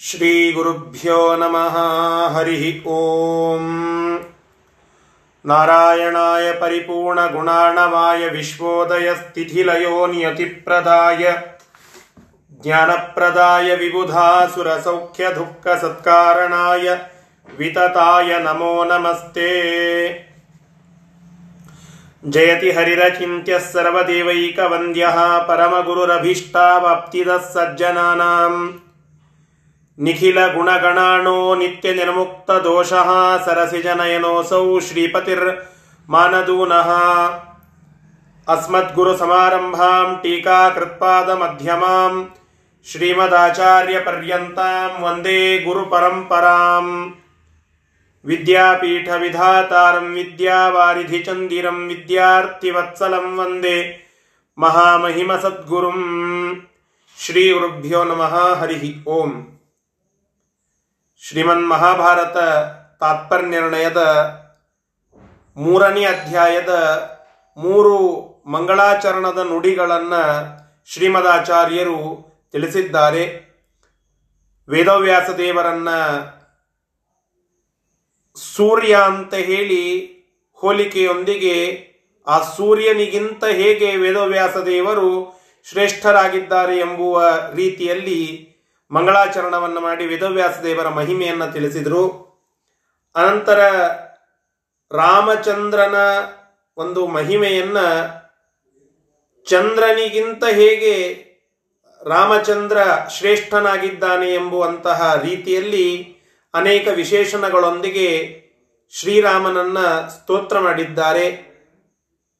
श्रीगुरुभ्यो नमः हरिः ॐ नारायणाय परिपूर्णगुणार्णवाय विश्वोदयस्थितिलयो नियतिप्रदाय ज्ञानप्रदाय विबुधासुरसौख्यदुःखसत्कारणाय वितताय नमो नमस्ते जयति हरिरचिन्त्यः सर्वदेवैकवन्द्यः परमगुरुरभीष्टावाप्तिदः सज्जनानाम् ನಿಖಿಲ ಗುಣಗಣಾಣೋ ನಿತ್ಯ ನಿರ್ಮುಕ್ತ ದೋಷಃ ಸರಸಿಜನಯನೋಸೌ ಶ್ರೀಪತಿರ್ ಮಾನದೂನಃ. ಅಸ್ಮದ್ಗುರು ಸಮಾರಂಭಾಂ ಟೀಕಾ ಟೀಕಾಕೃತ್ಪಾದ ಮಧ್ಯಮಾಂ. ಶ್ರೀಮದಾಚಾರ್ಯ ಪರ್ಯಂತಾಂ ವಂದೇ ಗುರು ಪರಂಪರಾಂ. ವಿದ್ಯಾಪೀಠ ವಿಧಾತಾರಂ ವಿದ್ಯಾವಾರಿಧಿ ಚಂದಿರಂ ವಿದ್ಯಾರ್ಥಿ ವಿದ್ಯಾರ್ಥಿವತ್ಸಲಂ ವಂದೇ ಮಹಾಮಹಿಮ ಸದ್ಗುರುಂ. ಶ್ರೀ ಗುರುಭ್ಯೋ ನಮಃ ಹರಿ ಓಂ. ಶ್ರೀಮನ್ ಮಹಾಭಾರತ ತಾತ್ಪರ್ಯನಿರ್ಣಯದ ಮೂರನೇ ಅಧ್ಯಾಯದ ಮೂರು ಮಂಗಳಾಚರಣದ ನುಡಿಗಳನ್ನು ಶ್ರೀಮದಾಚಾರ್ಯರು ತಿಳಿಸಿದ್ದಾರೆ. ವೇದವ್ಯಾಸ ದೇವರನ್ನ ಸೂರ್ಯ ಅಂತ ಹೇಳಿ ಹೋಲಿಕೆಯೊಂದಿಗೆ ಆ ಸೂರ್ಯನಿಗಿಂತ ಹೇಗೆ ವೇದವ್ಯಾಸ ದೇವರು ಶ್ರೇಷ್ಠರಾಗಿದ್ದಾರೆ ಎಂಬುವ ರೀತಿಯಲ್ಲಿ ಮಂಗಳಾಚರಣವನ್ನು ಮಾಡಿ ವೇದವ್ಯಾಸ ದೇವರ ಮಹಿಮೆಯನ್ನು ತಿಳಿಸಿದರು. ಅನಂತರ ರಾಮಚಂದ್ರನ ಒಂದು ಮಹಿಮೆಯನ್ನ ಚಂದ್ರನಿಗಿಂತ ಹೇಗೆ ರಾಮಚಂದ್ರ ಶ್ರೇಷ್ಠನಾಗಿದ್ದಾನೆ ಎಂಬುವಂತಹ ರೀತಿಯಲ್ಲಿ ಅನೇಕ ವಿಶೇಷಣಗಳೊಂದಿಗೆ ಶ್ರೀರಾಮನನ್ನ ಸ್ತೋತ್ರ ಮಾಡಿದ್ದಾರೆ.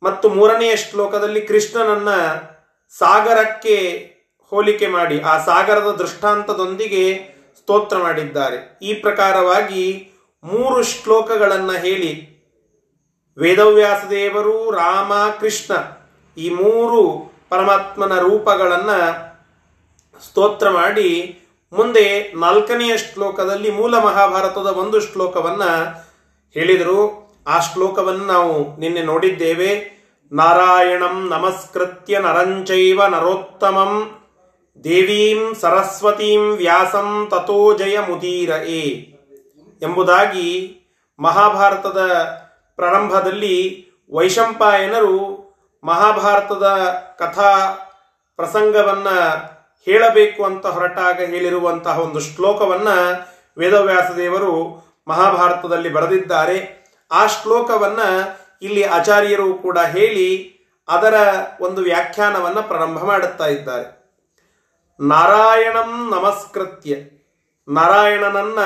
ಮತ್ತು ಮೂರನೆಯ ಶ್ಲೋಕದಲ್ಲಿ ಕೃಷ್ಣನನ್ನ ಸಾಗರಕ್ಕೆ ಹೋಲಿಕೆ ಮಾಡಿ ಆ ಸಾಗರದ ದೃಷ್ಟಾಂತದೊಂದಿಗೆ ಸ್ತೋತ್ರ ಮಾಡಿದ್ದಾರೆ. ಈ ಪ್ರಕಾರವಾಗಿ ಮೂರು ಶ್ಲೋಕಗಳನ್ನು ಹೇಳಿ. ವೇದವ್ಯಾಸ ದೇವರು ರಾಮ, ಕೃಷ್ಣ ಈ ಮೂರು ಪರಮಾತ್ಮನ ರೂಪಗಳನ್ನು ಸ್ತೋತ್ರ ಮಾಡಿ ಮುಂದೆ ನಾಲ್ಕನೆಯ ಶ್ಲೋಕದಲ್ಲಿ ಮೂಲ ಮಹಾಭಾರತದ ಒಂದು ಶ್ಲೋಕವನ್ನು ಹೇಳಿದರು. ಆ ಶ್ಲೋಕವನ್ನು ನಾವು ನಿನ್ನೆ ನೋಡಿದ್ದೇವೆ. ನಾರಾಯಣಂ ನಮಸ್ಕೃತ್ಯ ನರಂಚೈವ ನರೋತ್ತಮಂ. ದೇವೀಂ ಸರಸ್ವತೀಂ ವ್ಯಾಸಂ ತಥೋ ಜಯ ಮುದೀರ ಎ. ಎಂಬುದಾಗಿ ಮಹಾಭಾರತದ ಪ್ರಾರಂಭದಲ್ಲಿ ವೈಶಂಪಾಯನರು ಮಹಾಭಾರತದ ಕಥಾ ಪ್ರಸಂಗವನ್ನ ಹೇಳಬೇಕು ಅಂತ ಹೊರಟಾಗ ಹೇಳಿರುವಂತಹ ಒಂದು ಶ್ಲೋಕವನ್ನ ವೇದವ್ಯಾಸ ದೇವರು ಮಹಾಭಾರತದಲ್ಲಿ ಬರೆದಿದ್ದಾರೆ. ಆ ಶ್ಲೋಕವನ್ನ ಇಲ್ಲಿ ಆಚಾರ್ಯರು ಕೂಡ ಹೇಳಿ ಅದರ ಒಂದು ವ್ಯಾಖ್ಯಾನವನ್ನ ಪ್ರಾರಂಭ ಮಾಡುತ್ತಾ ಇದ್ದಾರೆ. ನಾರಾಯಣಂ ನಮಸ್ಕೃತ್ಯ. ನಾರಾಯಣನನ್ನ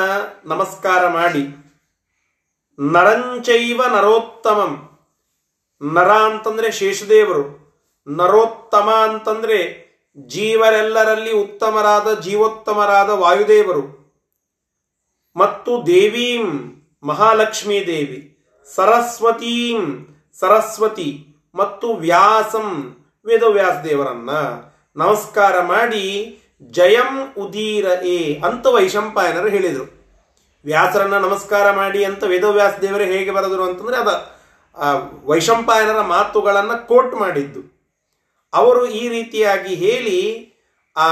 ನಮಸ್ಕಾರ ಮಾಡಿ. ನರಂಚೈವ ನರೋತ್ತಮಂ. ನರ ಅಂತಂದ್ರೆ ಶೇಷದೇವರು. ನರೋತ್ತಮ ಅಂತಂದ್ರೆ ಜೀವರೆಲ್ಲರಲ್ಲಿ ಉತ್ತಮರಾದ, ಜೀವೋತ್ತಮರಾದ ವಾಯುದೇವರು. ಮತ್ತು ದೇವೀಂ ಮಹಾಲಕ್ಷ್ಮೀ ದೇವಿ. ಸರಸ್ವತೀಂ ಸರಸ್ವತಿ. ಮತ್ತು ವ್ಯಾಸಂ ವೇದವ್ಯಾಸ ದೇವರನ್ನ ನಮಸ್ಕಾರ ಮಾಡಿ ಜಯಂ ಉದೀರ ಏ ಅಂತ ವೈಶಂಪಾಯನರು ಹೇಳಿದರು. ವ್ಯಾಸರನ್ನ ನಮಸ್ಕಾರ ಮಾಡಿ ಅಂತ ವೇದವ್ಯಾಸ ದೇವರೇ ಹೇಗೆ ಬರೆದರು ಅಂತಂದ್ರೆ ಅದ ವೈಶಂಪಾಯನರ ಮಾತುಗಳನ್ನು ಕೋಟ್ ಮಾಡಿದ್ದು. ಅವರು ಈ ರೀತಿಯಾಗಿ ಹೇಳಿ ಆ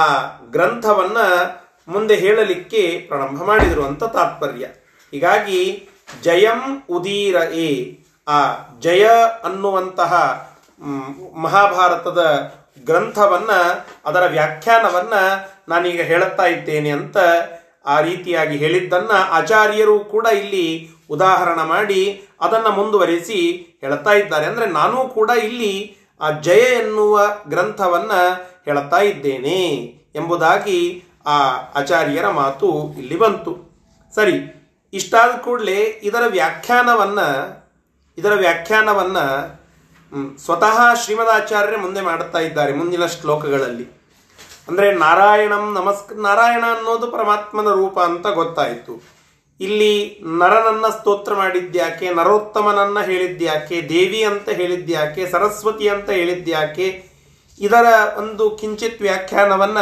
ಗ್ರಂಥವನ್ನ ಮುಂದೆ ಹೇಳಲಿಕ್ಕೆ ಪ್ರಾರಂಭ ಮಾಡಿದರು ಅಂತ ತಾತ್ಪರ್ಯ. ಹೀಗಾಗಿ ಜಯಂ ಉದೀರ ಏ ಆ, ಜಯ ಅನ್ನುವಂತಹ ಮಹಾಭಾರತದ ಗ್ರಂಥವನ್ನ, ಅದರ ವ್ಯಾಖ್ಯಾನವನ್ನ ನಾನೀಗ ಹೇಳುತ್ತಾ ಇದ್ದೇನೆ ಅಂತ ಆ ರೀತಿಯಾಗಿ ಹೇಳಿದ್ದನ್ನ ಆಚಾರ್ಯರು ಕೂಡ ಇಲ್ಲಿ ಉದಾಹರಣ ಮಾಡಿ ಅದನ್ನ ಮುಂದುವರಿಸಿ ಹೇಳ್ತಾ ಇದ್ದಾರೆ. ಅಂದ್ರೆ ನಾನು ಕೂಡ ಇಲ್ಲಿ ಆ ಜಯ ಎನ್ನುವ ಗ್ರಂಥವನ್ನ ಹೇಳುತ್ತಾ ಇದ್ದೇನೆ ಎಂಬುದಾಗಿ ಆ ಆಚಾರ್ಯರ ಮಾತು ಇಲ್ಲಿ ಬಂತು. ಸರಿ, ಇಷ್ಟಾದ ಕೂಡಲೇ ಇದರ ವ್ಯಾಖ್ಯಾನವನ್ನ ಇದರ ವ್ಯಾಖ್ಯಾನವನ್ನ ಸ್ವತಃ ಶ್ರೀಮದಾಚಾರ್ಯರೇ ಮುಂದೆ ಮಾಡುತ್ತಾ ಇದ್ದಾರೆ ಮುಂದಿನ ಶ್ಲೋಕಗಳಲ್ಲಿ. ಅಂದ್ರೆ ನಾರಾಯಣಂ ನಮಸ್ಕ, ನಾರಾಯಣ ಅನ್ನೋದು ಪರಮಾತ್ಮನ ರೂಪ ಅಂತ ಗೊತ್ತಾಯಿತು. ಇಲ್ಲಿ ನರನನ್ನ ಸ್ತೋತ್ರ ಮಾಡಿದ್ಯಾಕೆ, ನರೋತ್ತಮನನ್ನ ಹೇಳಿದ್ಯಾಕೆ, ದೇವಿ ಅಂತ ಹೇಳಿದ್ಯಾಕೆ, ಸರಸ್ವತಿ ಅಂತ ಹೇಳಿದ್ಯಾಕೆ, ಇದರ ಒಂದು ಕಿಂಚಿತ್ ವ್ಯಾಖ್ಯಾನವನ್ನ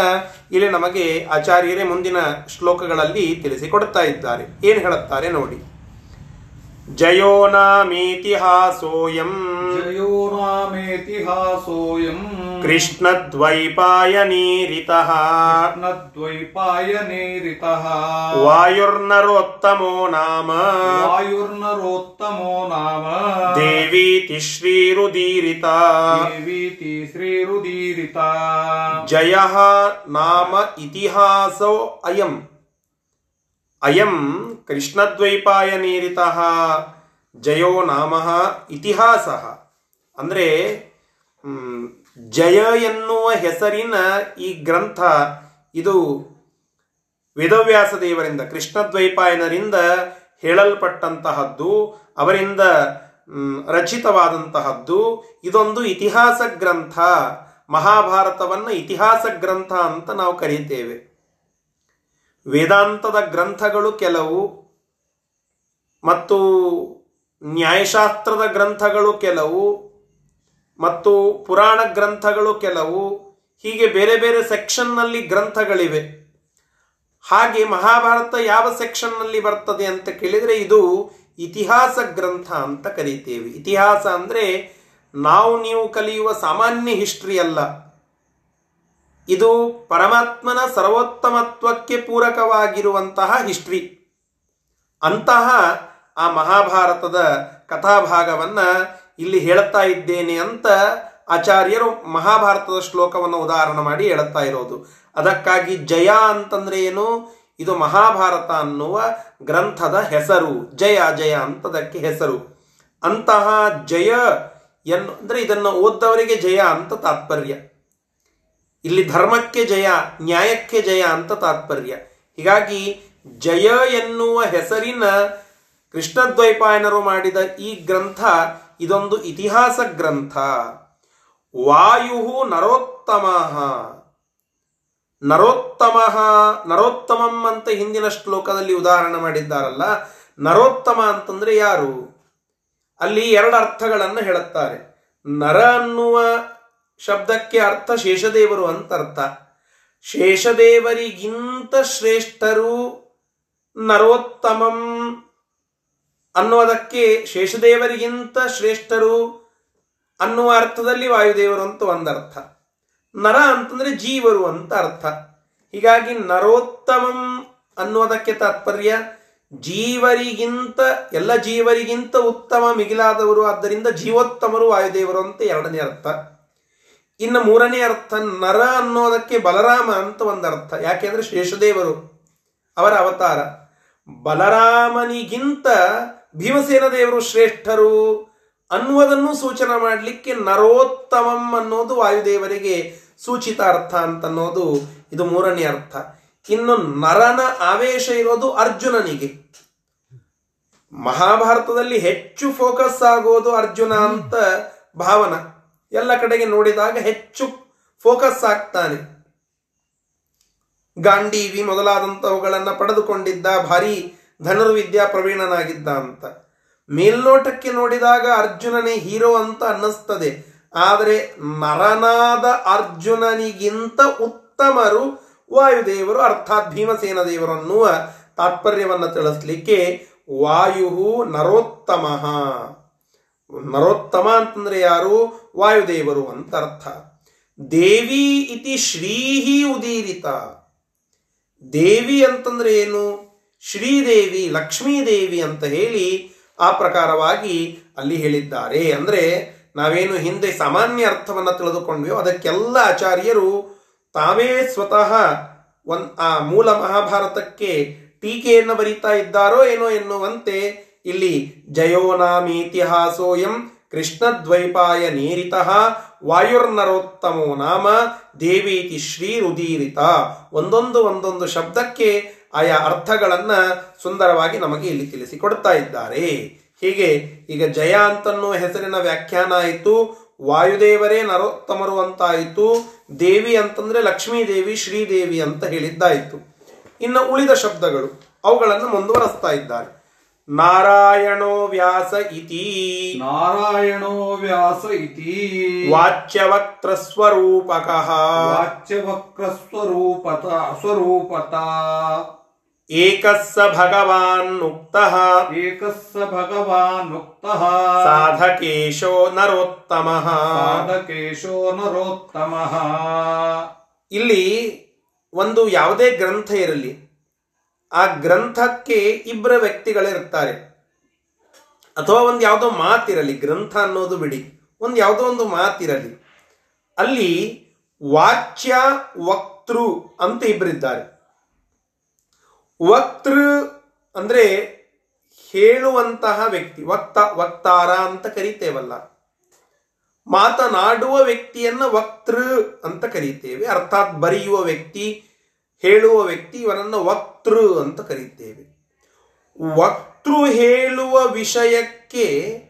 ಇಲ್ಲಿ ನಮಗೆ ಆಚಾರ್ಯರೇ ಮುಂದಿನ ಶ್ಲೋಕಗಳಲ್ಲಿ ತಿಳಿಸಿಕೊಡ್ತಾ ಇದ್ದಾರೆ. ಏನು ಹೇಳುತ್ತಾರೆ ನೋಡಿ. जयो नामीतिहासोऽयम् जयो नामेतिहासोऽयम् कृष्णद्वैपायनीरितः कृष्णद्वैपायनेरितः वायुर्नरोत्तमो नाम वायुर्नरोत्तमो नाम देवीति श्रीरुदीरिता देवीति श्रीरुदीरिता जयः नाम इतिहासो अयम् ಅಯಂ ಕೃಷ್ಣದ್ವೈಪಾಯನೀರಿತ ಜಯೋ ನಾಮ ಇತಿಹಾಸ ಅಂದರೆ ಜಯ ಎನ್ನುವ ಹೆಸರಿನ ಈ ಗ್ರಂಥ, ಇದು ವೇದವ್ಯಾಸ ದೇವರಿಂದ ಕೃಷ್ಣದ್ವೈಪಾಯನರಿಂದ ಹೇಳಲ್ಪಟ್ಟಂತಹದ್ದು, ಅವರಿಂದ ರಚಿತವಾದಂತಹದ್ದು, ಇದೊಂದು ಇತಿಹಾಸ ಗ್ರಂಥ, ಮಹಾಭಾರತವನ್ನು ಇತಿಹಾಸ ಗ್ರಂಥ ಅಂತ ನಾವು ಕರೀತೇವೆ ವೇದಾಂತದ ಗ್ರಂಥಗಳು ಕೆಲವು ಮತ್ತು ನ್ಯಾಯಶಾಸ್ತ್ರದ ಗ್ರಂಥಗಳು ಕೆಲವು ಮತ್ತು ಪುರಾಣ ಗ್ರಂಥಗಳು ಕೆಲವು, ಹೀಗೆ ಬೇರೆ ಬೇರೆ ಸೆಕ್ಷನ್ನಲ್ಲಿ ಗ್ರಂಥಗಳಿವೆ. ಹಾಗೆ ಮಹಾಭಾರತ ಯಾವ ಸೆಕ್ಷನ್ನಲ್ಲಿ ಬರ್ತದೆ ಅಂತ ಕೇಳಿದರೆ ಇದು ಇತಿಹಾಸ ಗ್ರಂಥ ಅಂತ ಕರೀತೇವೆ. ಇತಿಹಾಸ ಅಂದರೆ ನಾವು ನೀವು ಕಲಿಯುವ ಸಾಮಾನ್ಯ ಹಿಸ್ಟ್ರಿ ಅಲ್ಲ. ಇದು ಪರಮಾತ್ಮನ ಸರ್ವೋತ್ತಮತ್ವಕ್ಕೆ ಪೂರಕವಾಗಿರುವಂತಹ ಹಿಸ್ಟ್ರಿ. ಅಂತಹ ಆ ಮಹಾಭಾರತದ ಕಥಾಭಾಗವನ್ನು ಇಲ್ಲಿ ಹೇಳುತ್ತಾ ಇದ್ದೇನೆ ಅಂತ ಆಚಾರ್ಯರು ಮಹಾಭಾರತದ ಶ್ಲೋಕವನ್ನು ಉದಾಹರಣೆ ಮಾಡಿ ಹೇಳುತ್ತಾ ಇರೋದು. ಅದಕ್ಕಾಗಿ ಜಯ ಅಂತಂದ್ರೆ ಏನು? ಇದು ಮಹಾಭಾರತ ಅನ್ನುವ ಗ್ರಂಥದ ಹೆಸರು. ಜಯ ಜಯ ಅಂತದಕ್ಕೆ ಹೆಸರು. ಅಂತಹ ಜಯ ಎನ್ನು ಅಂದ್ರೆ ಇದನ್ನು ಓದ್ದವರಿಗೆ ಜಯ ಅಂತ ತಾತ್ಪರ್ಯ. ಇಲ್ಲಿ ಧರ್ಮಕ್ಕೆ ಜಯ, ನ್ಯಾಯಕ್ಕೆ ಜಯ ಅಂತ ತಾತ್ಪರ್ಯ. ಹೀಗಾಗಿ ಜಯ ಎನ್ನುವ ಹೆಸರಿನ ಕೃಷ್ಣದ್ವೈಪಾಯನರು ಮಾಡಿದ ಈ ಗ್ರಂಥ ಇದೊಂದು ಇತಿಹಾಸ ಗ್ರಂಥ. ವಾಯು ನರೋತ್ತಮ. ನರೋತ್ತಮ, ನರೋತ್ತಮಂ ಅಂತ ಹಿಂದಿನ ಶ್ಲೋಕದಲ್ಲಿ ಉದಾಹರಣೆ ಮಾಡಿದ್ದಾರಲ್ಲ. ನರೋತ್ತಮ ಅಂತಂದ್ರೆ ಯಾರು? ಅಲ್ಲಿ ಎರಡು ಅರ್ಥಗಳನ್ನು ಹೇಳುತ್ತಾರೆ. ನರ ಅನ್ನುವ ಶಬ್ದಕ್ಕೆ ಅರ್ಥ ಶೇಷದೇವರು ಅಂತ ಅರ್ಥ ಶೇಷದೇವರಿಗಿಂತ ಶ್ರೇಷ್ಠರು ನರೋತ್ತಮಂ ಅನ್ನುವುದಕ್ಕೆ ಶೇಷದೇವರಿಗಿಂತ ಶ್ರೇಷ್ಠರು ಅನ್ನುವ ಅರ್ಥದಲ್ಲಿ ವಾಯುದೇವರು ಅಂತ ಒಂದರ್ಥ. ನರ ಅಂತಂದ್ರೆ ಜೀವರು ಅಂತ ಅರ್ಥ. ಹೀಗಾಗಿ ನರೋತ್ತಮಂ ಅನ್ನುವುದಕ್ಕೆ ತಾತ್ಪರ್ಯ ಜೀವರಿಗಿಂತ, ಎಲ್ಲ ಜೀವರಿಗಿಂತ ಉತ್ತಮ, ಮಿಗಿಲಾದವರು, ಆದ್ದರಿಂದ ಜೀವೋತ್ತಮರು ವಾಯುದೇವರು ಅಂತ ಎರಡನೇ ಅರ್ಥ. ಇನ್ನು ಮೂರನೇ ಅರ್ಥ ನರ ಅನ್ನೋದಕ್ಕೆ ಬಲರಾಮ ಅಂತ ಒಂದು ಅರ್ಥ ಯಾಕೆಂದ್ರೆ ಶೇಷದೇವರು ಅವರ ಅವತಾರ. ಬಲರಾಮನಿಗಿಂತ ಭೀಮಸೇನ ದೇವರು ಶ್ರೇಷ್ಠರು ಅನ್ನುವುದನ್ನು ಸೂಚನೆ ಮಾಡಲಿಕ್ಕೆ ನರೋತ್ತಮಂ ಅನ್ನೋದು ವಾಯುದೇವರಿಗೆ ಸೂಚಿತ ಅರ್ಥ ಅಂತ ಅನ್ನೋದು ಇದು ಮೂರನೇ ಅರ್ಥ. ಇನ್ನು ನರನ ಆವೇಶ ಇರೋದು ಅರ್ಜುನನಿಗೆ. ಮಹಾಭಾರತದಲ್ಲಿ ಹೆಚ್ಚು ಫೋಕಸ್ ಆಗೋದು ಅರ್ಜುನ ಅಂತ ಭಾವನ. ಎಲ್ಲ ಕಡೆಗೆ ನೋಡಿದಾಗ ಹೆಚ್ಚು ಫೋಕಸ್ ಆಗ್ತಾನೆ. ಗಾಂಡೀವಿ ಮೊದಲಾದಂಥವುಗಳನ್ನು ಪಡೆದುಕೊಂಡಿದ್ದ ಭಾರಿ ಧನುರ್ವಿದ್ಯಾ ಪ್ರವೀಣನಾಗಿದ್ದ ಅಂತ ಮೇಲ್ನೋಟಕ್ಕೆ ನೋಡಿದಾಗ ಅರ್ಜುನನೇ ಹೀರೋ ಅಂತ ಅನ್ನಿಸ್ತದೆ. ಆದರೆ ನರನಾದ ಅರ್ಜುನನಿಗಿಂತ ಉತ್ತಮರು ವಾಯುದೇವರು ಅರ್ಥಾತ್ ಭೀಮಸೇನ ದೇವರು ಅನ್ನುವ ತಾತ್ಪರ್ಯವನ್ನು ತಿಳಿಸ್ಲಿಕ್ಕೆ ವಾಯು ನರೋತ್ತಮ. ನರೋತ್ತಮ ಅಂತಂದ್ರೆ ಯಾರು? ವಾಯುದೇವರು ಅಂತ ಅರ್ಥ ದೇವಿ ಇತಿ ಶ್ರೀಹಿ ಉದೀರಿತ. ದೇವಿ ಅಂತಂದ್ರೆ ಏನು? ಶ್ರೀದೇವಿ, ಲಕ್ಷ್ಮೀದೇವಿ ಅಂತ ಹೇಳಿ ಆ ಪ್ರಕಾರವಾಗಿ ಅಲ್ಲಿ ಹೇಳಿದ್ದಾರೆ. ಅಂದ್ರೆ ನಾವೇನು ಹಿಂದೆ ಸಾಮಾನ್ಯ ಅರ್ಥವನ್ನು ತಿಳಿದುಕೊಂಡ್ವಿ, ಅದಕ್ಕೆಲ್ಲ ಆಚಾರ್ಯರು ತಾವೇ ಸ್ವತಃ ಒನ್ ಆ ಮೂಲ ಮಹಾಭಾರತಕ್ಕೆ ಟೀಕೆಯನ್ನು ಬರೀತಾ ಇದ್ದಾರೋ ಏನೋ ಎನ್ನುವಂತೆ ಇಲ್ಲಿ ಜಯೋನಾಮೀತಿಹಾಸೋಯಂ ಕೃಷ್ಣದ್ವೈಪಾಯ ನೀರಿತ ವಾಯುರ್ನರೋತ್ತಮೋ ನಾಮ ದೇವೀತಿ ಶ್ರೀ ರುದೀರಿತ ಒಂದೊಂದು ಒಂದೊಂದು ಶಬ್ದಕ್ಕೆ ಆಯಾ ಅರ್ಥಗಳನ್ನು ಸುಂದರವಾಗಿ ನಮಗೆ ಇಲ್ಲಿ ತಿಳಿಸಿಕೊಡ್ತಾ ಇದ್ದಾರೆ. ಹೀಗೆ ಈಗ ಜಯ ಅಂತನ್ನೋ ಹೆಸರಿನ ವ್ಯಾಖ್ಯಾನ ಆಯಿತು, ವಾಯುದೇವರೇ ನರೋತ್ತಮರು ಅಂತಾಯಿತು, ದೇವಿ ಅಂತಂದ್ರೆ ಲಕ್ಷ್ಮೀದೇವಿ, ಶ್ರೀದೇವಿ ಅಂತ ಹೇಳಿದ್ದಾಯಿತು. ಇನ್ನು ಉಳಿದ ಶಬ್ದಗಳು ಅವುಗಳನ್ನು ಮುಂದುವರೆಸ್ತಾ ಇದ್ದಾರೆ. ನಾರಾಯಣೋ ವ್ಯಾಸ ಇತಿ. ನಾರಾಯಣೋ ವ್ಯಾಸ ಇತಿ. ವಾಚ್ಯವಕ್ತ್ರ ಸ್ವರೂಪಕ. ವಾಚ್ಯವಕ್ರ ಸ್ವರೂಪತ ಏಕಸ್ಸ ಭಗವಾನ್ ಉಕ್ತಃ ಏಕಸ್ಸ ಭಗವಾನ್ ಉಕ್ತಃ ಸಾಧಕೇಶೋ ನರೋತ್ತಮಃ. ಸಾಧಕೇಶೋ ನರೋತ್ತಮಃ. ಇಲ್ಲಿ ಒಂದು ಯಾವುದೇ ಗ್ರಂಥ ಇರಲಿ. ಆ ಗ್ರಂಥಕ್ಕೆ ಇಬ್ಬರ ವ್ಯಕ್ತಿಗಳಿರ್ತಾರೆ. ಅಥವಾ ಒಂದು ಯಾವುದೋ ಮಾತಿರಲಿ, ಗ್ರಂಥ ಅನ್ನೋದು ಬಿಡಿ. ಒಂದು ಯಾವುದೋ ಒಂದು ಮಾತಿರಲಿ. ಅಲ್ಲಿ ವಾಚ್ಯ ವಕ್ತೃ ಅಂತ ಇಬ್ಬರಿದ್ದಾರೆ ವಕ್ತೃ ಅಂದ್ರೆ ಹೇಳುವಂತಹ ವ್ಯಕ್ತಿ, ವಕ್ತ, ವಕ್ತಾರ ಅಂತ ಕರಿತೇವಲ್ಲ. ಮಾತನಾಡುವ ವ್ಯಕ್ತಿಯನ್ನ ವಕ್ತೃ ಅಂತ ಕರೀತೇವೆ. ಅರ್ಥಾತ್ ಬರೆಯುವ ವ್ಯಕ್ತಿ ಹೇಳುವ ವ್ಯಕ್ತಿ ಇವನನ್ನ ವಕ್ತೃ ಅಂತ ಕರೀತೇವೆ. ವಕ್ತೃ ಹೇಳುವ ವಿಷಯಕ್ಕೆ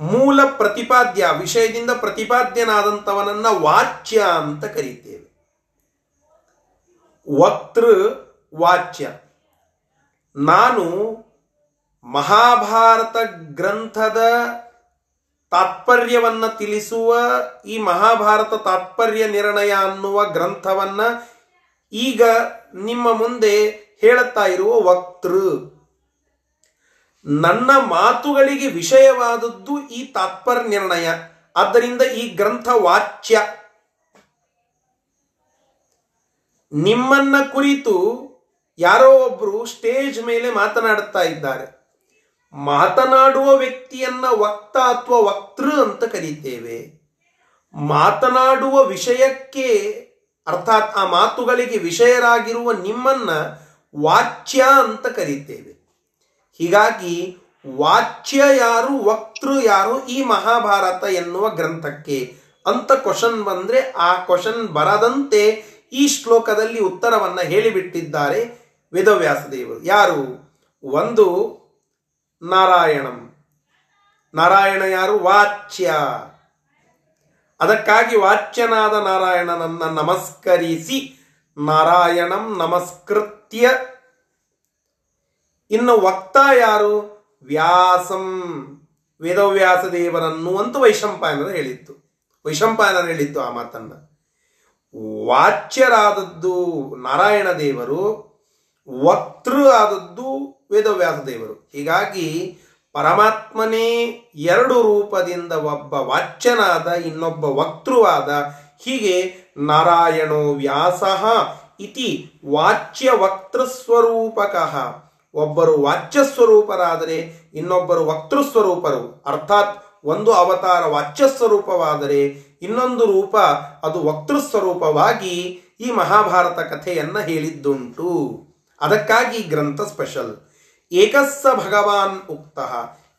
ಮೂಲ ಪ್ರತಿಪಾದ್ಯ, ವಿಷಯದಿಂದ ಪ್ರತಿಪಾದ್ಯನಾದಂಥವನನ್ನ ವಾಚ್ಯ ಅಂತ ಕರೀತೇವೆ. ವಕ್ತೃ ವಾಚ್ಯ. ನಾನು ಮಹಾಭಾರತ ಗ್ರಂಥದ ತಾತ್ಪರ್ಯವನ್ನ ತಿಳಿಸುವ ಈ ಮಹಾಭಾರತ ತಾತ್ಪರ್ಯ ನಿರ್ಣಯ ಅನ್ನುವ ಗ್ರಂಥವನ್ನ ಈಗ ನಿಮ್ಮ ಮುಂದೆ ಹೇಳುತ್ತಾ ಇರುವ ವಕ್ತೃ, ನನ್ನ ಮಾತುಗಳಿಗೆ ವಿಷಯವಾದದ್ದು ಈ ತಾತ್ಪರ್ಯ ನಿರ್ಣಯ ಆದ್ದರಿಂದ ಈ ಗ್ರಂಥ ವಾಚ್ಯ. ನಿಮ್ಮನ್ನ ಕುರಿತು ಯಾರೋ ಒಬ್ರು ಸ್ಟೇಜ್ ಮೇಲೆ ಮಾತನಾಡುತ್ತಾ ಇದ್ದಾರೆ. ಮಾತನಾಡುವ ವ್ಯಕ್ತಿಯನ್ನ ವಕ್ತ ಅಥವಾ ವಕ್ತೃ ಅಂತ ಕರೀತೇವೆ. ಮಾತನಾಡುವ ವಿಷಯಕ್ಕೆ ಅರ್ಥಾತ್ ಆ ಮಾತುಗಳಿಗೆ ವಿಷಯರಾಗಿರುವ ನಿಮ್ಮನ್ನ ವಾಚ್ಯ ಅಂತ ಕರೀತೇವೆ. ಹೀಗಾಗಿ ವಾಚ್ಯ ಯಾರು, ವಕ್ತೃ ಯಾರು ಈ ಮಹಾಭಾರತ ಎನ್ನುವ ಗ್ರಂಥಕ್ಕೆ ಅಂತ ಕ್ವಶನ್ ಬಂದ್ರೆ ಆ ಕ್ವಶನ್ ಬರದಂತೆ ಈ ಶ್ಲೋಕದಲ್ಲಿ ಉತ್ತರವನ್ನು ಹೇಳಿಬಿಟ್ಟಿದ್ದಾರೆ ವೇದವ್ಯಾಸ ದೇವರು ಯಾರು? ಒಂದು ನಾರಾಯಣಂ. ನಾರಾಯಣ ಯಾರು? ವಾಚ್ಯ. ಅದಕ್ಕಾಗಿ ವಾಚ್ಯನಾದ ನಾರಾಯಣನನ್ನ ನಮಸ್ಕರಿಸಿ, ನಾರಾಯಣಂ ನಮಸ್ಕೃತ್ಯ. ಇನ್ನು ವಕ್ತ ಯಾರು? ವ್ಯಾಸಂ. ವೇದವ್ಯಾಸ ದೇವರನ್ನು ಅಂತ ವೈಶಂಪಾಯನರು ಹೇಳಿತ್ತು ವೈಶಂಪಾಯನರು ಹೇಳಿತ್ತು ಆ ಮಾತನ್ನ. ವಾಚ್ಯರಾದದ್ದು ನಾರಾಯಣ ದೇವರು ವಕ್ತೃ ಆದದ್ದು ವೇದವ್ಯಾಸ ದೇವರು ಹೀಗಾಗಿ ಪರಮಾತ್ಮನೇ ಎರಡು ರೂಪದಿಂದ ಒಬ್ಬ ವಾಚ್ಯನಾದ, ಇನ್ನೊಬ್ಬ ವಕ್ತೃವಾದ. ಹೀಗೆ ನಾರಾಯಣೋ ವ್ಯಾಸ ಇತಿ ವಾಚ್ಯ ವಕ್ತೃಸ್ವರೂಪಕಃ. ಒಬ್ಬರು ವಾಚ್ಯ ಸ್ವರೂಪರಾದರೆ ಇನ್ನೊಬ್ಬರು ವಕ್ತೃಸ್ವರೂಪರು. ಅರ್ಥಾತ್ ಒಂದು ಅವತಾರ ವಾಚ್ಯ ಸ್ವರೂಪವಾದರೆ ಇನ್ನೊಂದು ರೂಪ ಅದು ವಕ್ತೃಸ್ವರೂಪವಾಗಿ ಈ ಮಹಾಭಾರತ ಕಥೆಯನ್ನು ಹೇಳಿದ್ದುಂಟು. ಅದಕ್ಕಾಗಿ ಗ್ರಂಥ ಸ್ಪೆಷಲ್. ಏಕಸ್ಸ ಭಗವಾನ್ ಉಕ್ತ,